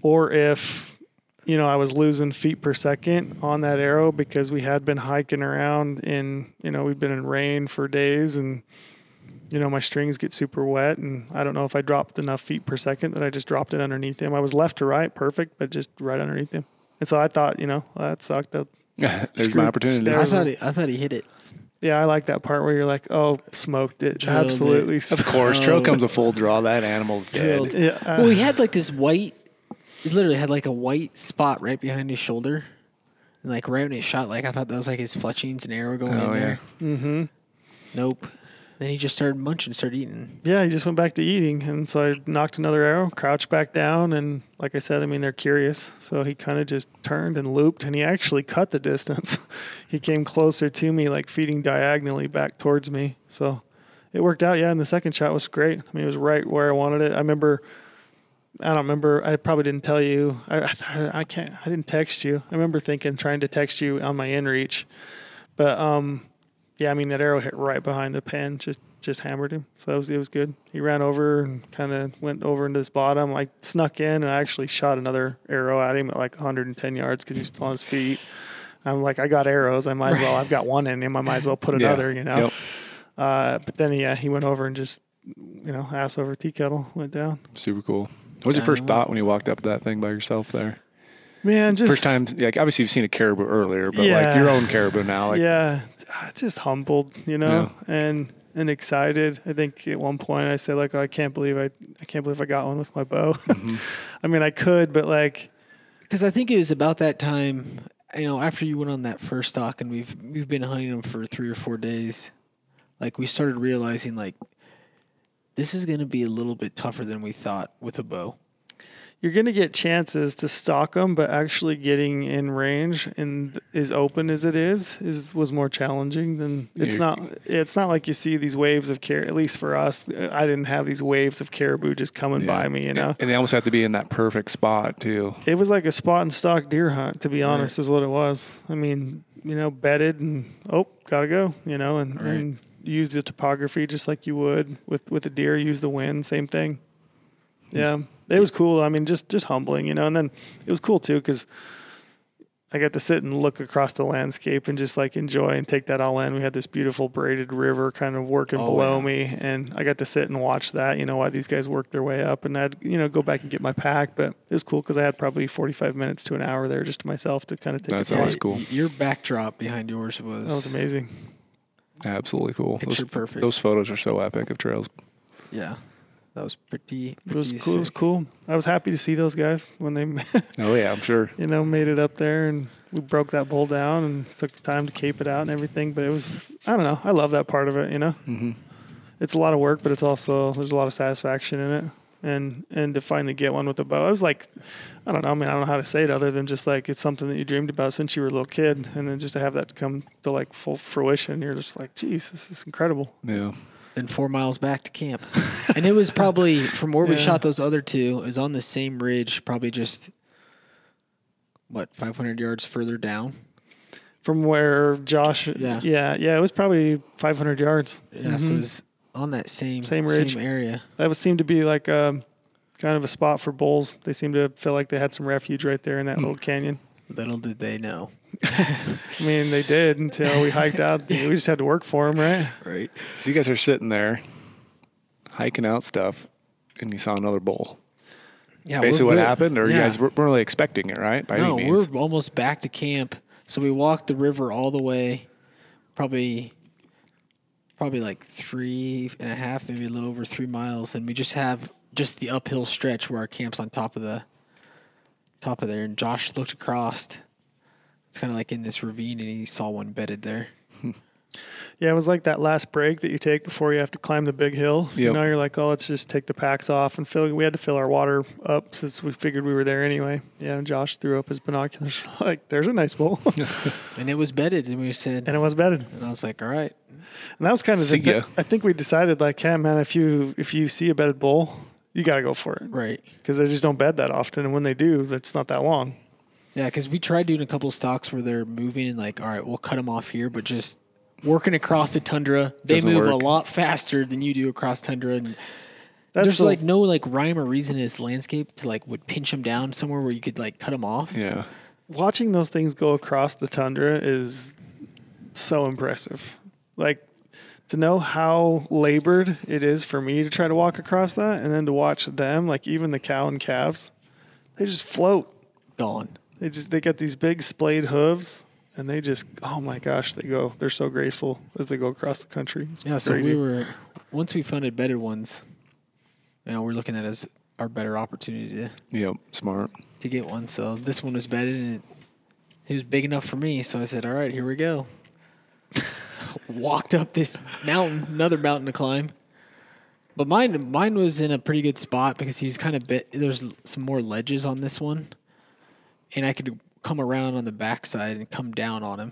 or if you know I was losing feet per second on that arrow because we had been hiking around in you know we've been in rain for days and you know my strings get super wet and I don't know if I dropped enough feet per second that I just dropped it underneath him. I was left to right, perfect, but just right underneath him. And so I thought, you know, well, that sucked. That, (laughs) There's Screwed my opportunity. I thought he, I thought he hit it. Yeah, I like that part where you're like, oh, smoked it, Drilled it. absolutely. Of course, trail Oh. comes a full draw. That animal's (laughs) Drilled. dead. Yeah, uh, Well, he had like this white. He literally had like a white spot right behind his shoulder, and like right when he shot, like I thought that was like his fletchings and arrow going Oh, in yeah. there. mm-hmm. Nope. Then he just started munching, started eating. Yeah, he just went back to eating, and so I nocked another arrow, crouched back down, and like I said, I mean they're curious, so he kind of just turned and looped, and he actually cut the (laughs) distance. he came closer to me, like feeding diagonally back towards me. So it worked out. Yeah, and the second shot was great. I mean, it was right where I wanted it. I remember. I don't remember. I probably didn't tell you. I, I, I can't. I didn't text you. I remember thinking, trying to text you on my inReach, but um, yeah, I mean that arrow hit right behind the pen, just just hammered him. So that was it was good. He ran over and kind of went over into this bottom. I snuck in and I actually shot another arrow at him at like 110 yards because he was still on his feet. I'm like, I got arrows. I might as well. I've got one in him. I might as well put (laughs) Yeah. another. You know. Yep. Uh, but then yeah, he went over and just you know ass over tea kettle went down. Super cool. What was your first thought when you walked up to that thing by yourself there? Man, just First time, like obviously you've seen a caribou earlier, but like your own caribou now, like yeah, ah, just humbled, you know, and and excited. I think at one point I said like, oh, I can't believe I I can't believe I got one with my bow. (laughs) Mm-hmm. I mean, I could, but like, Because I think it was about that time, you know, after you went on that first stock, and we've we've been hunting them for three or four days. Like we started realizing, like this is going to be a little bit tougher than we thought with a bow. You're gonna get chances to stalk them, but actually getting in range and as open as it is is was more challenging than it's not. It's not like you see these waves of car. At least for us, I didn't have these waves of caribou just coming yeah. by me. You know, and they almost have to be in that perfect spot too. It was like a spot and stock deer hunt, to be honest, is what it was. I mean, you know, bedded and oh, gotta go, you know, and, Right. and use the topography just like you would with with a deer. Use the wind, same thing. Yeah, it was cool. I mean, just just humbling, you know. And then it was cool too because I got to sit and look across the landscape and just like enjoy and take that all in. We had this beautiful braided river kind of working Oh, below yeah. me, and I got to sit and watch that. You know, while these guys worked their way up, and I'd you know go back and get my pack. But it was cool because I had probably forty five minutes to an hour there just to myself to kind of take That's it. in. always cool. Your backdrop behind yours was, That was amazing. Absolutely cool. Those, Picture perfect. those photos are so epic of trails. Yeah, that was pretty. It was pretty cool. It was cool. I was happy to see those guys when they, (laughs) Oh yeah, I'm sure. you know, made it up there and we broke that bull down and took the time to cape it out and everything. But it was, I don't know. I love that part of it. You know, Mm-hmm. it's a lot of work, but it's also there's a lot of satisfaction in it. And and to finally get one with a bow, I was like, I don't know. I mean, I don't know how to say it other than just like it's something that you dreamed about since you were a little kid, and then just to have that come to like full fruition, you're just like, geez, this is incredible. Yeah. Then four miles back to camp, and it was probably from where we Yeah. shot those other two. It was on the same ridge, probably just what 500 yards further down. From where Josh, Yeah. yeah, yeah, it was probably 500 yards. Yeah, so it was on that same Same ridge. same area. That would seem to be like um kind of a spot for bulls. They seem to feel like they had some refuge right there in that little canyon. Little did they know, (laughs) I mean, they did until we hiked out. (laughs) We just had to work for them, right? right? So you guys are sitting there, hiking out stuff, and you saw another bull. Yeah, Basically, we're- what we're- happened, or you yeah. guys weren't really expecting it, right? By no, any means. we're almost back to camp. So we walked the river all the way, probably, probably like three and a half, maybe a little over three miles, and we just have just the uphill stretch where our camp's on top of the top of there. And Josh looked across. It's kind of like in this ravine, and he saw one bedded there. (laughs) Yeah, it was like that last break that you take before you have to climb the big hill. You know, you're like, oh, let's just take the packs off and fill. We had to fill our water up since we figured we were there anyway. Yeah, and Josh threw up his binoculars. (laughs) like, there's a nice bull, (laughs) And it was bedded, and we said, and it was bedded. and I was like, all right, And that was kind of See the, ya. I think we decided like, hey man, if you if you see a bedded bull, you got to go for it right. because they just don't bed that often, and when they do, that's not that long. Yeah, because we tried doing a couple stocks where they're moving and like, all right, we'll cut them off here, but just working across the tundra, they Doesn't move a lot faster than you do across tundra, and That's there's the- like no like rhyme or reason in this landscape to like would pinch them down somewhere where you could like cut them off. yeah. watching those things go across the tundra is so impressive. Like to know how labored it is for me to try to walk across that, and then to watch them, like even the cow and calves, they just float. Gone. They just they got these big splayed hooves, and they just oh my gosh, they go. They're so graceful as they go across the country. It's Yeah, so we were once we funded better ones, you know, we're looking at it as our better opportunity to Yep. Smart. to get one. So this one was bedded and it, it was big enough for me. So I said, all right, here we go. (laughs) Walked up this mountain, another mountain to climb. But mine, mine was in a pretty good spot because he's kind of bit. There's some more ledges on this one, and I could come around on the backside and come down on him.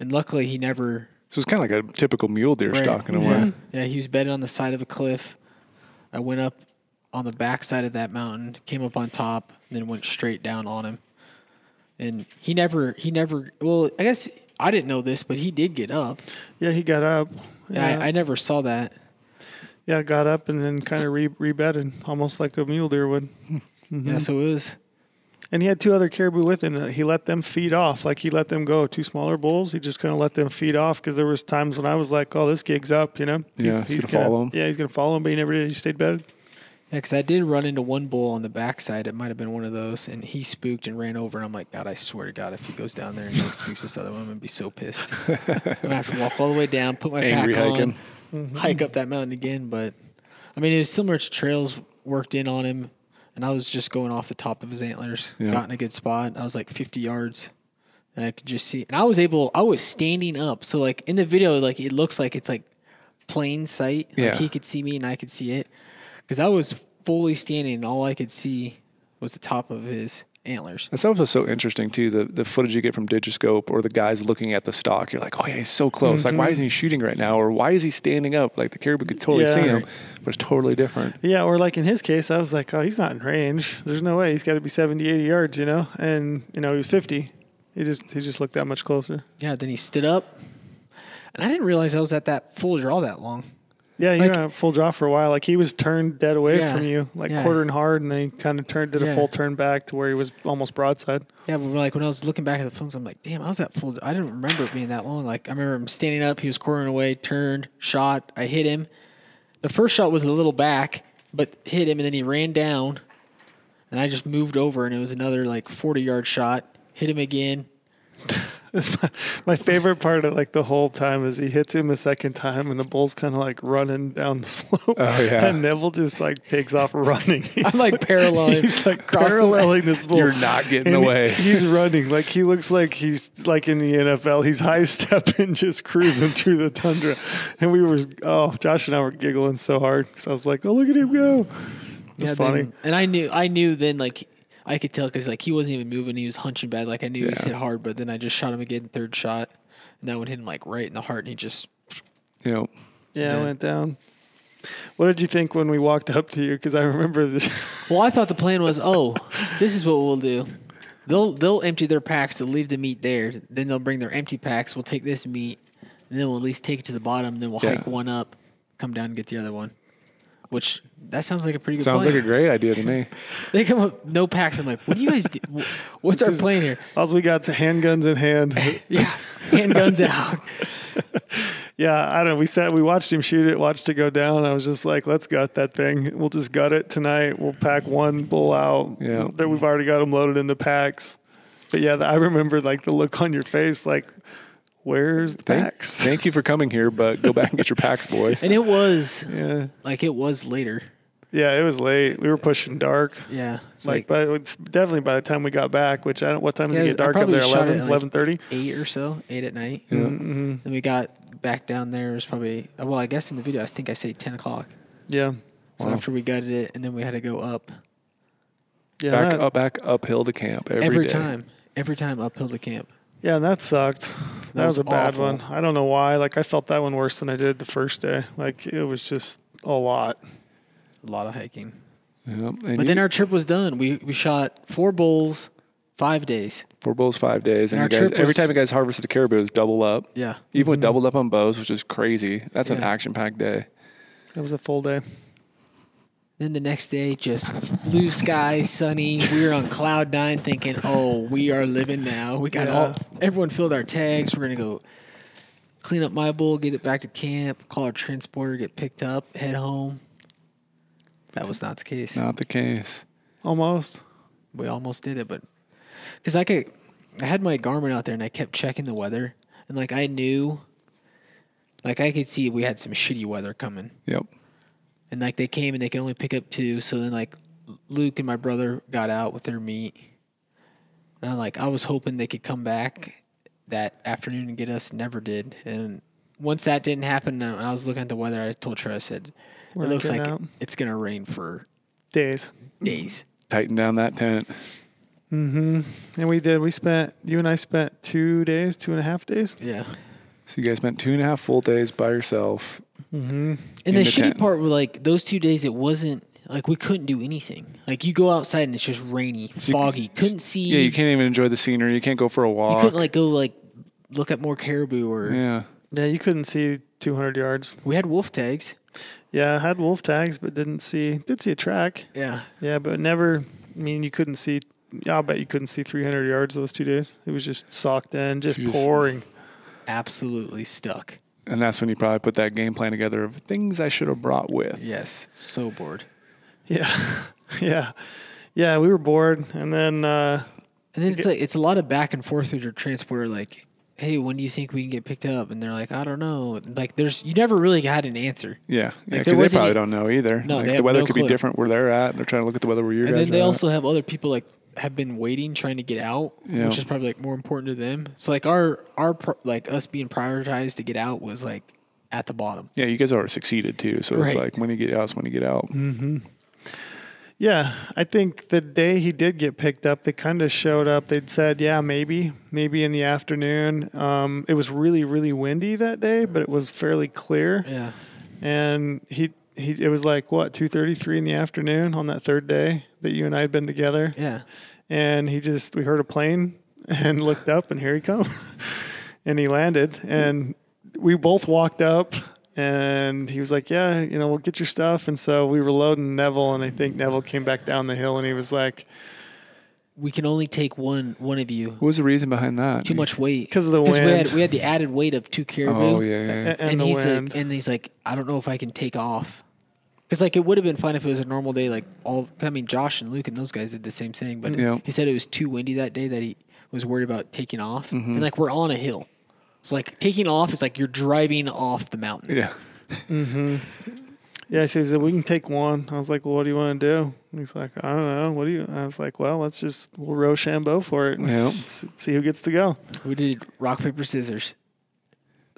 And luckily, he never So it's kind of like a typical mule deer Right. stock in a yeah. way. Yeah, he was bedded on the side of a cliff. I went up on the backside of that mountain, came up on top, then went straight down on him. And he never, he never. Well, I guess I didn't know this, but he did get up. yeah, he got up. Yeah. Yeah, I, I never saw that. yeah, got up and then kind of re rebedded, almost like a mule deer would. Yeah, so it was. And he had two other caribou with him that he let them feed off. Like he let them go. Two smaller bulls. He just kind of let them feed off because there was times when I was like, "Oh, this gig's up," you know. Yeah, he's gonna follow him. Yeah, he's gonna follow him, but he never did. He stayed bedded. Yeah, because I did run into one bull on the backside. It might have been one of those, and he spooked and ran over. And I'm like, God, I swear to God, if he goes down there and like spooks this other one, I'm gonna be so pissed. (laughs) I'm gonna have to walk all the way down, put my Angry pack hiking. on, hike up that mountain again. But I mean, it was similar to trails worked in on him, and I was just going off the top of his antlers, Yeah. got in a good spot. I was like 50 yards. And I could just see, and I was able. I was standing up, so like in the video, like it looks like it's like plain sight. Yeah. Like he could see me and I could see it, because I was fully standing, and all I could see was the top of his antlers. That's also so interesting too. The the footage you get from Digiscope or the guys looking at the stock, you're like, oh yeah, he's so close. Like, why mm-hmm. isn't he shooting right now? Or why is he standing up? Like the caribou could totally see him, but it's totally different. Yeah, or like in his case, I was like, "Oh, he's not in range. There's no way. He's got to be 70, 80 yards, you know." And you know, he was 50. He just he just looked that much closer. Yeah. Then he stood up, and I didn't realize I was at that full draw that long. Yeah, you Like- went full draw for a while. Like he was turned dead away Yeah, from you, like yeah. quartering hard, and then he kind of turned did a full turn back to where he was almost broadside. Yeah, but like when I was looking back at the phones, I'm like, damn, I was at full. I didn't remember it being that long. Like I remember him standing up, he was quartering away, turned, shot. I hit him. The first shot was a little back, but hit him, and then he ran down, and I just moved over, and it was another like 40 yard shot. Hit him again. It's my, my favorite part of like the whole time is he hits him the second time, and the bull's kind of like running down the (laughs) slope. Oh, yeah. and Neville just like takes off running. (laughs) He's I'm like paralleling. He's like paralleling this bull. You're not getting And away. He's running like he looks like he's like in the NFL. He's high stepping, (laughs) just cruising through the tundra. And we were, oh, Josh and I were giggling so hard because I was like, oh, look at him go. It's Yeah, funny. then- and I knew, I knew then like I could tell because like he wasn't even moving. He was hunching bad. Like I knew he was Yeah. hit hard, but then I just shot him again, third shot, and that one hit him like right in the heart, and he just You know, yeah, Did. I went down. What did you think when we walked up to you? Because I remember this. (laughs) Well, I thought the plan was, oh, this is what we'll do. They'll they'll empty their packs. They'll leave the meat there. Then they'll bring their empty packs. We'll take this meat, and then we'll at least take it to the bottom. Then we'll Yeah. hike one up, come down and get the other one. Which that sounds like a pretty good idea. sounds plan. like a great idea to me. (laughs) they come up no packs. I'm like, what do you guys do? (laughs) Wh- What's our plan here? All we got is handguns in hand. (laughs) Yeah, handguns out. Yeah, I don't know. We sat, we watched him shoot it, watched it go down. I was just like, let's gut that thing. We'll just gut it tonight. We'll pack one bull out. Yeah. That we've already got them loaded in the packs. But yeah, I remember like the look on your face, like, where's the Thank, packs? (laughs) thank you for coming here, but go back and get your packs, boys. And it was yeah. like it was later. Yeah, it was late. We were pushing dark. Yeah, it's Like, like, but it's definitely by the time we got back, which I don't, what time does Yeah, it get dark up there? shot it 11, at, like, 11.30? eight or so, eight at night. Yeah. Mm-hmm. Then we got back down there. It was probably well, I guess in the video, I think I say ten o'clock. Yeah. So Wow. after we gutted it, and then we had to go up Yeah. back that- up, back uphill to camp every, every day. time, every time uphill to camp. Yeah, and that sucked. That, was, was a bad awful. one. I don't know why. Like I felt that one worse than I did the first day. Like it was just a lot. A lot of hiking. Yeah. But you- then our trip was done. We we shot four bulls, five days. four bulls, five days, and, And you our guys trip every was- time you guys harvested a caribou, it was double up. Yeah. Even with mm-hmm. doubled up on bows, which is crazy. That's an action-packed day. It was a full day. Then the next day, just blue sky, sunny. We were on cloud nine, thinking, "Oh, we are living now." We got Yeah. all everyone filled our tags. We're gonna go clean up my bull, get it back to camp, call our transporter, get picked up, head home. That was not the case. Not the case. Almost. We almost did it, but because I could, I had my Garmin out there and I kept checking the weather, and like I knew, like I could see we had some shitty weather coming. Yep. And like they came and they could only pick up two. So then like Luke and my brother got out with their meat, and I'm like I was hoping they could come back that afternoon and get us. Never did, and once that didn't happen, I was looking at the weather. I told her I said, We're "It looks like out." it's gonna rain for Days. days." Tighten down that tent. Mm-hmm. And we did. We spent, you and I spent two days, two and a half days. Yeah. So you guys spent two and a half full days by yourself. Mm-hmm. And In the, the shitty tent. part were like those two days. It wasn't like we couldn't do anything. Like you go outside and it's just rainy, foggy. Couldn't see. Yeah, you can't even enjoy the scenery. You can't go for a walk. You couldn't like go like look at more caribou or. yeah. Yeah, you couldn't see 200 yards. We had wolf tags. Yeah, I had wolf tags, but didn't see, did see a track. Yeah. Yeah, but never, I mean, you couldn't see I'll bet you couldn't see 300 yards those two days. It was just socked in, just Just- pouring. Absolutely stuck. And that's when you probably put that game plan together of things I should have brought with. Yes. So bored. Yeah, (laughs) yeah, yeah. We were bored, and then uh, And then it's like it's a lot of back and forth with your transporter. Like, hey, when do you think we can get picked up? And they're like, I don't know. Like, there's you never really had an answer. Yeah, yeah, Like, because they probably any- don't know either. No, like they the weather no could clue. be different where they're at. They're trying to look at the weather where you are. And guys then they are also have other people like have been waiting, trying to get out, Yeah. which is probably like more important to them. So like our our like us being prioritized to get out was like at the bottom. Yeah, you guys already succeeded too. So it's like when you get out, it's when you get out. yeah, I think the day he did get picked up, they kind of showed up. They'd said, yeah, maybe, maybe in the afternoon. Um, it was really, really windy that day, but it was fairly clear. Yeah. and he he it was like what 2:33 in the afternoon on that third day that you and I had been together Yeah. and he just we heard a plane (laughs) and looked up and here he come (laughs) and he landed and we both walked up and he was like yeah you know we'll get your stuff and so we were loading Neville and I think Neville came back down the hill and he was like We can only take one one of you. What was the reason behind that? Too much weight because of the wind. we wind. had we had the added weight of two caribou. Oh yeah, yeah. yeah. and, and the he's wind like, and he's like, I don't know if I can take off. Because like it would have been fine if it was a normal day. Like all, I mean, Josh and Luke and those guys did the same thing. But Yeah. he said it was too windy that day that he was worried about taking off. Mm-hmm. And like we're on a hill, so like taking off is like you're driving off the mountain. yeah. yeah so he said we can take one I was like well what do you want to do and he's like I don't know what do you I was like well let's just we'll Rochambeau for it and Yeah. s- s- see who gets to go We did rock paper scissors,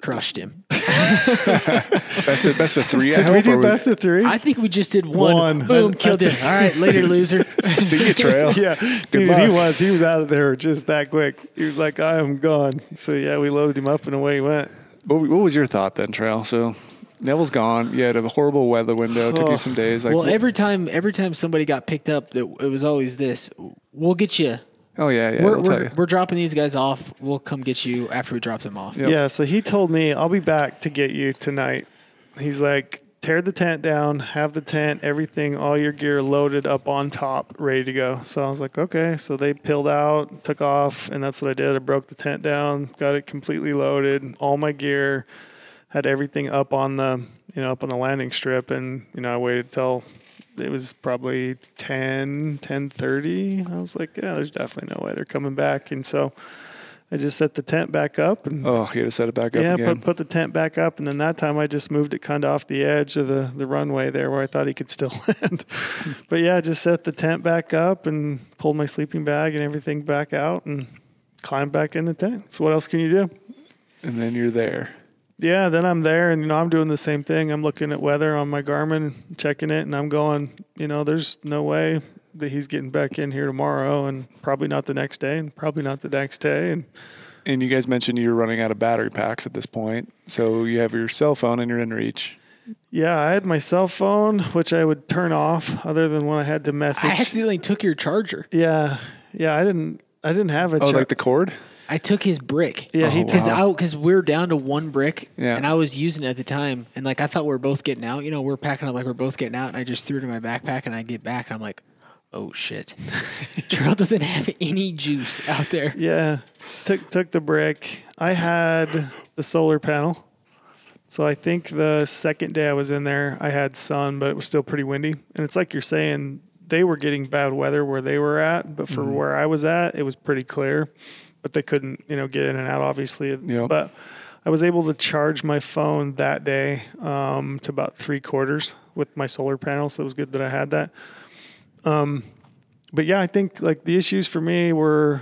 crushed him. (laughs) Best of, best of three. I Did we hope, do was- best of three? I think we just did one. One. Boom, killed him. All right, later, (laughs) loser. See you, Trail. yeah, dude, he was. He was out of there just that quick. He was like, I am gone. So yeah, we loaded him up and away he went. What, what was your thought then, Trail? So Neville's gone. You had a horrible weather window. Took you some days. Like, well, every time, every time somebody got picked up, that it was always this: "We'll get you. Oh yeah, yeah. we're we're, we're dropping these guys off. We'll come get you after we drop them off." Yep. Yeah, so he told me, I'll be back to get you tonight. He's like, tear the tent down, have the tent, everything, all your gear loaded up on top, ready to go. So I was like, okay. So they peeled out, took off, and that's what I did. I broke the tent down, got it completely loaded, all my gear, had everything up on the, you know, up on the landing strip. And, you know, I waited till it was probably 10, 10.30. I was like, yeah, there's definitely no way they're coming back. And so I just set the tent back up and oh, you had to set it back up yeah, again. put put the tent back up, and then that time I just moved it kind of off the edge of the, the runway there where I thought he could still (laughs) land. but yeah, just set the tent back up and pulled my sleeping bag and everything back out and climbed back in the tent. So what else can you do? and then you're there. Yeah, then I'm there, and you know I'm doing the same thing. I'm looking at weather on my Garmin, checking it, and I'm going, you know, there's no way that he's getting back in here tomorrow, and probably not the next day, and probably not the next day, and And you guys mentioned you're running out of battery packs at this point. So you have your cell phone and you're inReach. Yeah, I had my cell phone, which I would turn off, other than when I had to message. I accidentally took your charger. yeah, yeah, I didn't. I didn't have a. Oh, char- like the cord? I took his brick. Yeah, he Oh, because wow. I because we're down to one brick, Yeah. and I was using it at the time, and like I thought we were both getting out. You know, we're packing up like we're both getting out, and I just threw it in my backpack, and I get back, and I'm like, oh shit, (laughs) Trail doesn't have any juice out there. Yeah, took took the brick. I had the solar panel, so I think the second day I was in there, I had sun, but it was still pretty windy. And it's like you're saying, they were getting bad weather where they were at, but for mm-hmm. where I was at, it was pretty clear. But they couldn't, you know, get in and out, obviously. Yep. But I was able to charge my phone that day um, to about three quarters with my solar panel, so it was good that I had that. Um, but yeah, I think like the issues for me were,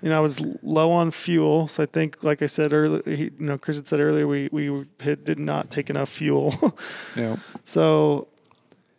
you know, I was low on fuel, so I think, like I said earlier, he, you know, Chris had said earlier, we we had, did not take enough fuel. (laughs) Yeah. so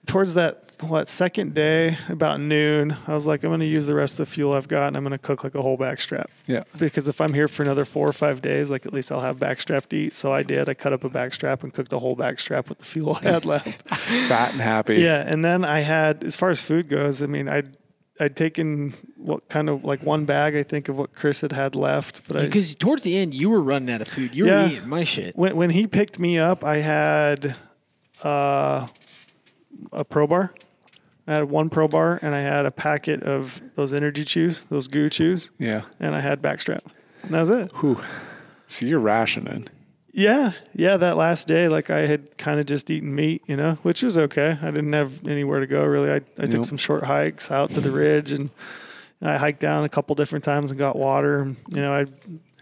towards that what second day about noon, I was like, I'm going to use the rest of the fuel I've got, and I'm going to cook like a whole backstrap Yeah. because if I'm here for another four or five days, like at least I'll have backstrap to eat. So I did. I cut up a backstrap and cooked a whole backstrap with the fuel I had left. (laughs) Fat and happy. Yeah, and then I had, as far as food goes, I mean, I'd I'd taken what kind of like one bag, I think, of what Chris had had left. But I, Because towards the end, you were running out of food. You were Yeah. eating my shit. when when he picked me up, I had uh, a ProBar. I had one ProBar and I had a packet of those energy chews, those goo chews, Yeah. and I had backstrap. And that was it. Whew. So you're rationing. Yeah, yeah. That last day, like I had kind of just eaten meat, you know, which was okay. I didn't have anywhere to go really. I, I took some short hikes out to the ridge, and I hiked down a couple different times and got water. And, you know, I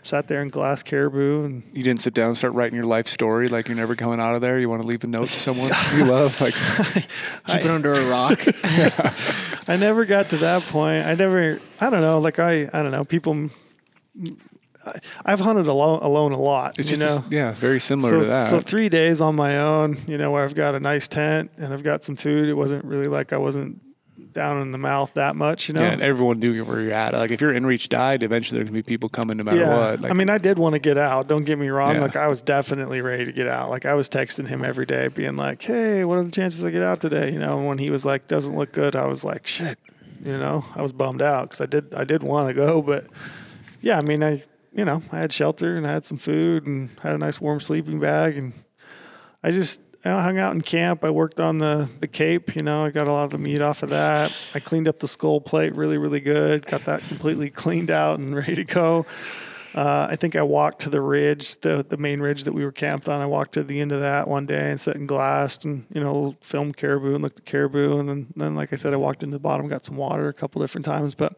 sat there in glass caribou, and You didn't sit down and start writing your life story like you're never coming out of there. You want to leave a note to someone (laughs) you love. Like, (laughs) Keep it under a rock. (laughs) I never got to that point. I never. I don't know. Like I, I don't know. People. I- I've hunted alone, alone a lot. it's you just, know. yeah, very similar so, to that. so three days on my own, you know, where I've got a nice tent and I've got some food. It wasn't really like I wasn't down in the mouth that much, you know. yeah, and everyone knew where you're at. Like if your inReach died, eventually there's gonna be people coming no matter what. Like, I mean, I did want to get out. Don't get me wrong. Yeah. Like, I was definitely ready to get out. Like, I was texting him every day, being like, "Hey, what are the chances I get out today?" You know. And when he was like, "Doesn't look good," I was like, "Shit," you know. I was bummed out because I did, I did want to go, but yeah, I mean, I, you know, I had shelter and I had some food and had a nice warm sleeping bag, and I just. I hung out in camp. I worked on the the cape. You know, I got a lot of the meat off of that. I cleaned up the skull plate really, really good. Got that completely cleaned out and (laughs) ready to go. Uh, I think I walked to the ridge, the the main ridge that we were camped on. I walked to the end of that one day and sat and glassed and you know filmed caribou and looked at caribou and then then like I said, I walked into the bottom, got some water a couple different times, but.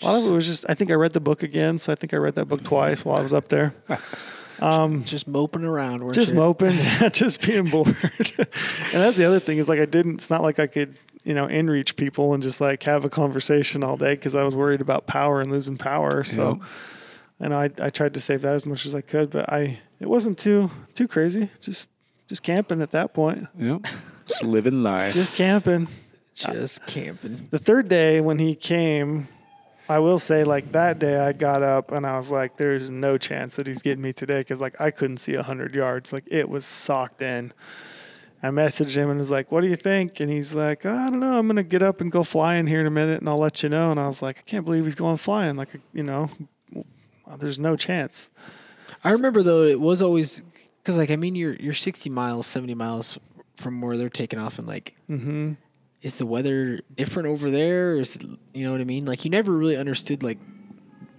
A lot of it was just, I think I read the book again. So I think I read that book twice while I was up there. (laughs) Um, just moping around. Just you? moping, (laughs) (laughs) just being bored. (laughs) and that's the other thing is like I didn't, it's not like I could, you know, inReach people and just like have a conversation all day because I was worried about power and losing power. So Yep. I know I, I tried to save that as much as I could, but I, it wasn't too, too crazy. Just, just camping at that point. yep. Just living life. Just camping. Just camping. The third day when he came, I will say like that day I got up and I was like, there's no chance that he's getting me today because like I couldn't see a hundred yards. Like it was socked in. I messaged him and was like, "What do you think?" And he's like, "I don't know. I'm gonna get up and go flying here in a minute, and I'll let you know." And I was like, "I can't believe he's going flying. Like, you know, there's no chance." I remember though it was always because like I mean you're you're 60 miles, 70 miles from where they're taking off, and like hmm is the weather different over there? Is it you know what I mean? Like you never really understood like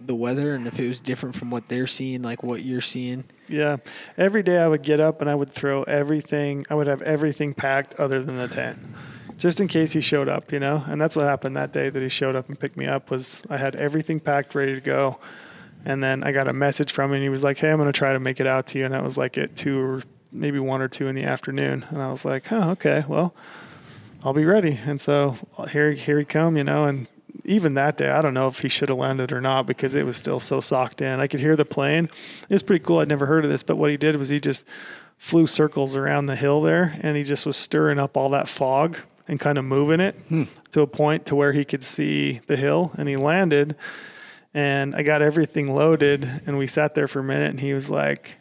the weather and if it was different from what they're seeing, like what you're seeing. Yeah. Every day I would get up and I would throw everything, I would have everything packed other than the tent. Just in case he showed up, you know? And that's what happened that day that he showed up and picked me up was I had everything packed ready to go. And then I got a message from him and he was like, Hey, I'm gonna try to make it out to you and that was like at two or maybe one or two in the afternoon. And I was like, Oh, okay, well, I'll be ready. And so here here he come, you know, and even that day, I don't know if he should have landed or not because it was still so socked in. I could hear the plane. It was pretty cool. I'd never heard of this, but what he did was he just flew circles around the hill there and he just was stirring up all that fog and kind of moving it hmm. to a point to where he could see the hill and he landed and I got everything loaded and we sat there for a minute and he was like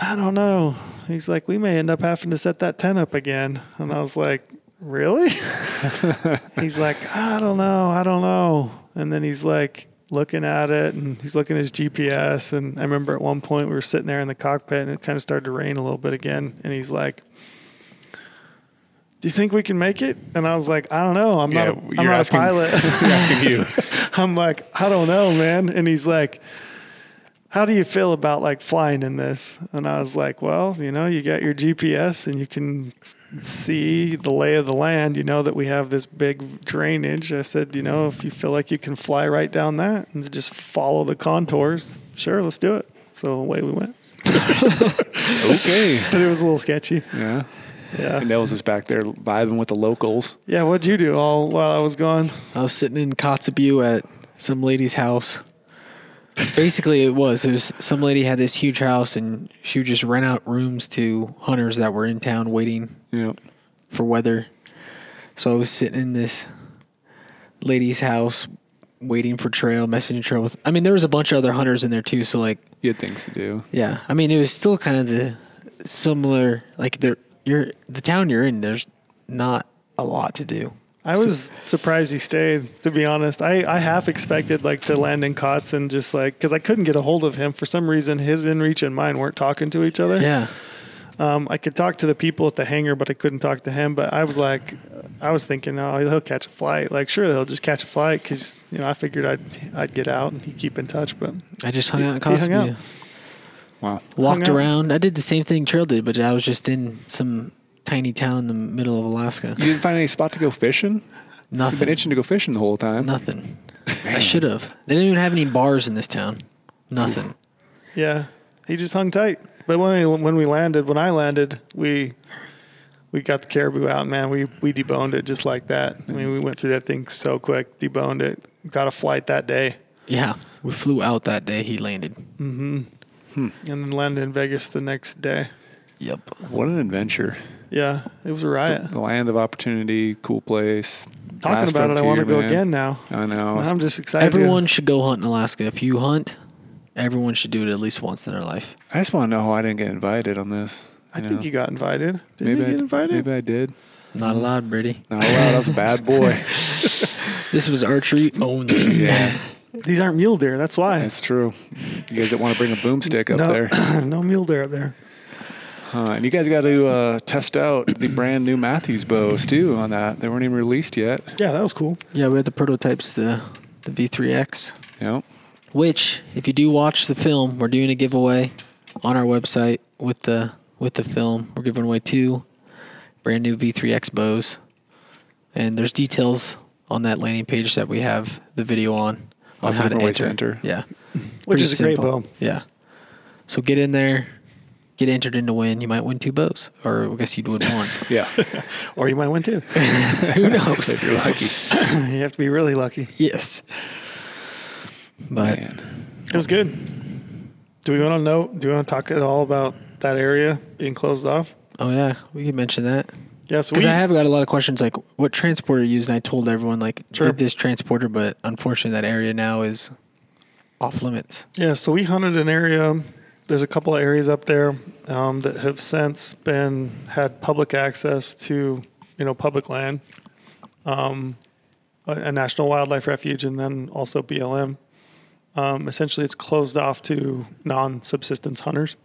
I don't know. He's like, we may end up having to set that tent up again. And I was like, really? (laughs) he's like, I don't know. I don't know. And then he's like looking at it and he's looking at his GPS. And I remember at one point we were sitting there in the cockpit and it kind of started to rain a little bit again. And he's like, do you think we can make it? And I was like, I don't know. I'm Yeah, not, a, I'm not asking- a (laughs) pilot. asking you. (laughs) I'm like, I don't know, man. And he's like, how do you feel about like flying in this? And I was like, well, you know, you got your GPS and you can see the lay of the land. You know that we have this big drainage. I said, you know, if you feel like you can fly right down that and just follow the contours, sure, let's do it. So away we went. (laughs) Okay. (laughs) But it was a little sketchy. Yeah. Yeah. And Nels is back there vibing with the locals. Yeah. What'd you do all while I was gone? I was sitting in Kotzebue at some lady's house. Basically, it was. It was some lady had this huge house, and she would just rent out rooms to hunters that were in town waiting Yeah. for weather. So I was sitting in this lady's house, waiting for trail, messaging trail with. I mean, there was a bunch of other hunters in there too. So like, You had things to do. yeah. I mean, it was still kind of the similar. Like, there, you're the town you're in. There's not a lot to do. I was surprised he stayed. To be honest, I, I half expected like to land in Kotz and just like because I couldn't get a hold of him for some reason. His inReach and mine weren't talking to each other. Yeah. Um, I could talk to the people at the hangar, but I couldn't talk to him. But I was like, I was thinking, oh, he'll catch a flight. Like, sure, he'll just catch a flight because you know I figured I'd I'd get out and he'd keep in touch. But I just hung out in He hung Wow. Walked out. around. I did the same thing Trail did, but I was just in some tiny town in the middle of Alaska. You didn't find any spot to go fishing? You've been Nothing. itching to go fishing the whole time. Nothing. I should have. They didn't even have any bars in this town. Nothing. yeah, he just hung tight. But when we, when we landed, when I landed, we we got the caribou out. Man, we we deboned it just like that. I mean, we went through that thing so quick. Deboned it. Got a flight that day, Yeah, we flew out that day. He landed. Mm-hmm. and then landed in Vegas the next day. Yep. What an adventure. Yeah, it was a riot. The land of opportunity, cool place. Talking Last about it, I want to go man. again now. I know. I'm just excited. to- Everyone should go hunt in Alaska. If you hunt, everyone should do it at least once in their life. I just want to know how I didn't get invited on this. I know? think you got invited. Didn't maybe you I, get invited? Maybe I did. Not allowed, Brady. Not allowed. I was a bad boy. (laughs) (laughs) This was archery only. yeah, These aren't mule deer. That's why. that's true. You guys that want to bring a boomstick up no, there. (coughs) no mule deer up there. Huh, and you guys got to uh, test out the brand new Mathews bows too on that. They weren't even released yet. Yeah, that was cool. Yeah, we had the prototypes, the the V3X. Yep. Which, if you do watch the film, we're doing a giveaway on our website with the with the film. We're giving away two brand new V3X bows, and there's details on that landing page that we have the video on on Lots of how to enter. to enter. Yeah, Which Pretty is a great bow. Yeah. So get in there, get entered in to win. You might win two bows, or I guess you'd win one. (laughs) Yeah. (laughs) Or you might win two. (laughs) Who knows? if you're lucky. (coughs) you have to be really lucky. yes. But Man. It was good. Do we want to know? Do we want to talk at all about that area being closed off? oh yeah, we can mention that. Yeah, Because we I have got a lot of questions like what transporter you use, and I told everyone like Sure. did this transporter, but unfortunately that area now is off limits. Yeah, so we hunted an area. There's a couple of areas up there um, that have since been had public access to, you know, public land, um, a, a national wildlife refuge, and then also BLM. Um, essentially, it's closed off to non-subsistence hunters.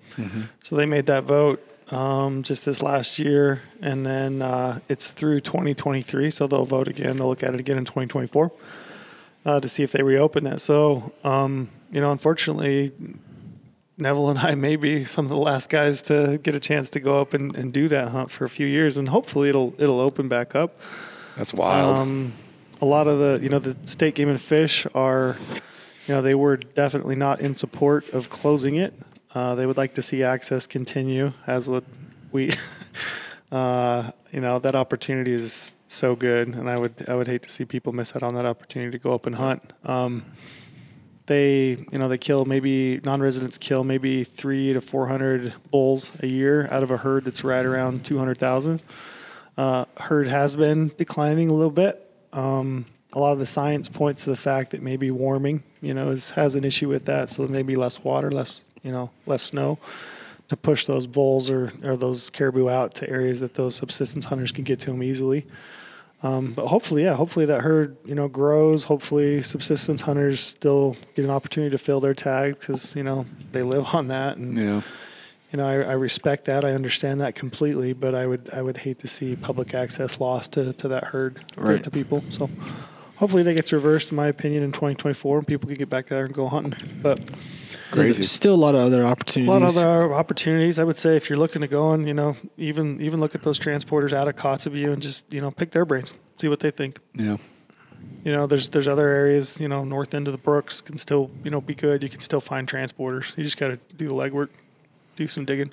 So they made that vote um, just this last year, and then uh, it's through 2023. So they'll vote again. They'll look at it again in 2024 uh, to see if they reopen it. So, um, you know, unfortunately, Neville and I may be some of the last guys to get a chance to go up and, and do that hunt for a few years, and hopefully it'll it'll open back up. That's wild. Um, a lot of the you know the state game and fish are, you know, they were definitely not in support of closing it. Uh, they would like to see access continue, as would we. (laughs) uh, you know that opportunity is so good, and I would I would hate to see people miss out on that opportunity to go up and hunt. Um, they you know they kill maybe non-residents kill maybe three to four hundred bulls a year out of a herd that's right around two hundred thousand. Uh, herd has been declining a little bit. Um, a lot of the science points to the fact that maybe warming, you know, is, has an issue with that. So maybe less water, less, you know, less snow to push those bulls or, or those caribou out to areas that those subsistence hunters can get to them easily. Um, but hopefully, yeah, hopefully that herd, you know, grows. Hopefully subsistence hunters still get an opportunity to fill their tags because, you know, they live on that. And, yeah. you know, I, I respect that. I understand that completely, but I would I would hate to see public access lost to, to that herd to- to, people. So hopefully that gets reversed, in my opinion, in 2024, and people can get back there and go hunting. But Crazy. There's still a lot of other opportunities. a lot of other opportunities. I would say if you're looking to go and you know even even look at those transporters out of Kotzebue and just you know pick their brains, see what they think. Yeah. You know, there's there's other areas. You know, north end of the Brooks can still you know be good. You can still find transporters. You just got to do the legwork, do some digging.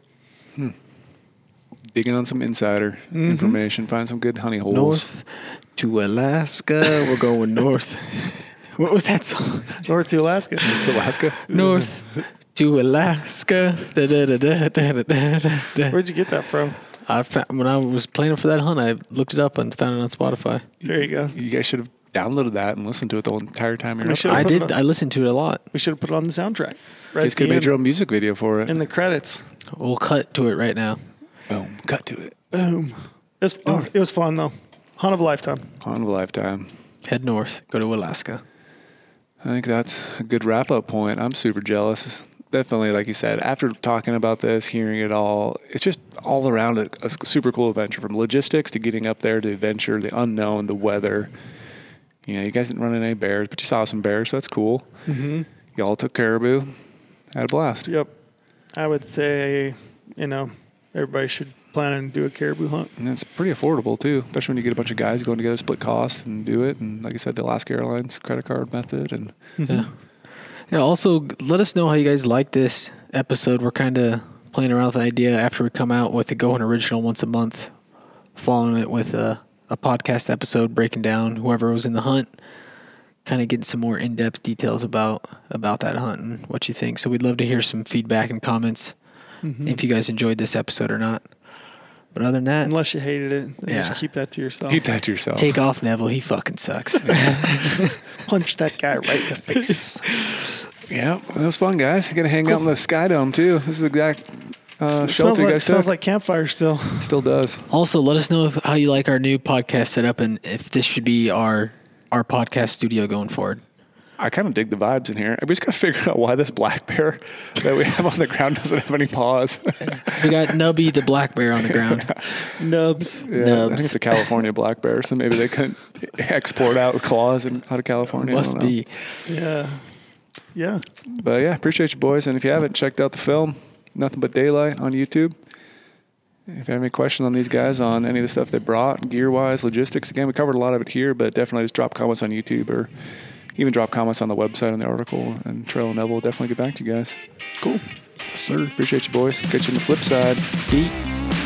Digging on some insider Mm-hmm. information, find some good honey holes. north to Alaska. We're going north. (laughs) What was that song? North to Alaska. North to Alaska. North to Alaska. Da, da, da, da, da, da, da, da. Where'd you get that from? I found, when I was planning for that hunt, I looked it up and found it on Spotify. There you go. You guys should have downloaded that and listened to it the whole entire time you're We should. I did. on- I listened to it a lot. We should have put it on the soundtrack. Right You guys at could have made your own music video for it. in the credits. We'll cut to it right now. Boom. Cut to it. Boom. It was, oh, it was fun though. Hunt of a lifetime. Hunt of a lifetime. Head north. Go to Alaska. I think that's a good wrap up point. I'm super jealous. definitely, like you said, after talking about this, hearing it all, it's just all around a, a super cool adventure from logistics to getting up there to the adventure, the unknown, the weather. You know, you guys didn't run into any bears, but you saw some bears, so that's cool. Mm-hmm. Y'all took caribou, had a blast. Yep. I would say, you know, everybody should plan to do a caribou hunt. And it's pretty affordable too, especially when you get a bunch of guys going together, split costs, and do it. And like I said, the Alaska Airlines credit card method, and Yeah. Yeah. Also, let us know how you guys like this episode. We're kind of playing around with the idea after we come out with the GOHUNT Original once a month, following it with a, a podcast episode breaking down whoever was in the hunt, kind of getting some more in depth details about about that hunt and what you think. So we'd love to hear some feedback and comments mm-hmm. if you guys enjoyed this episode or not. But other than that, Unless you hated it, Yeah. just keep that to yourself. keep that to yourself. take off Neville. He fucking sucks. (laughs) Punch that guy right in the face. (laughs) Yeah, that was fun, guys. Gonna hang out in the Sky Dome too. This is the exact uh, smells shelter like, guys smells like campfire still. Still does. Also, let us know if, how you like our new podcast setup and if this should be our our podcast studio going forward. I kind of dig the vibes in here. We just gotta figure out why this black bear that we have on the ground doesn't have any paws. We got Nubby the black bear on the ground. (laughs) Nubs. Yeah, I think it's a California black bear, so maybe they couldn't export out claws in, out of California. I Must be. Yeah. Yeah. But yeah, appreciate you boys. And if you haven't checked out the film, Nothing But Daylight on YouTube. If you have any questions on these guys on any of the stuff they brought, gear wise, logistics, again, we covered a lot of it here, but definitely just drop comments on YouTube or even drop comments on the website on the article. And Trail and Neville will definitely get back to you guys. Cool. Sir. Appreciate you boys. Catch you on the flip side. Beat.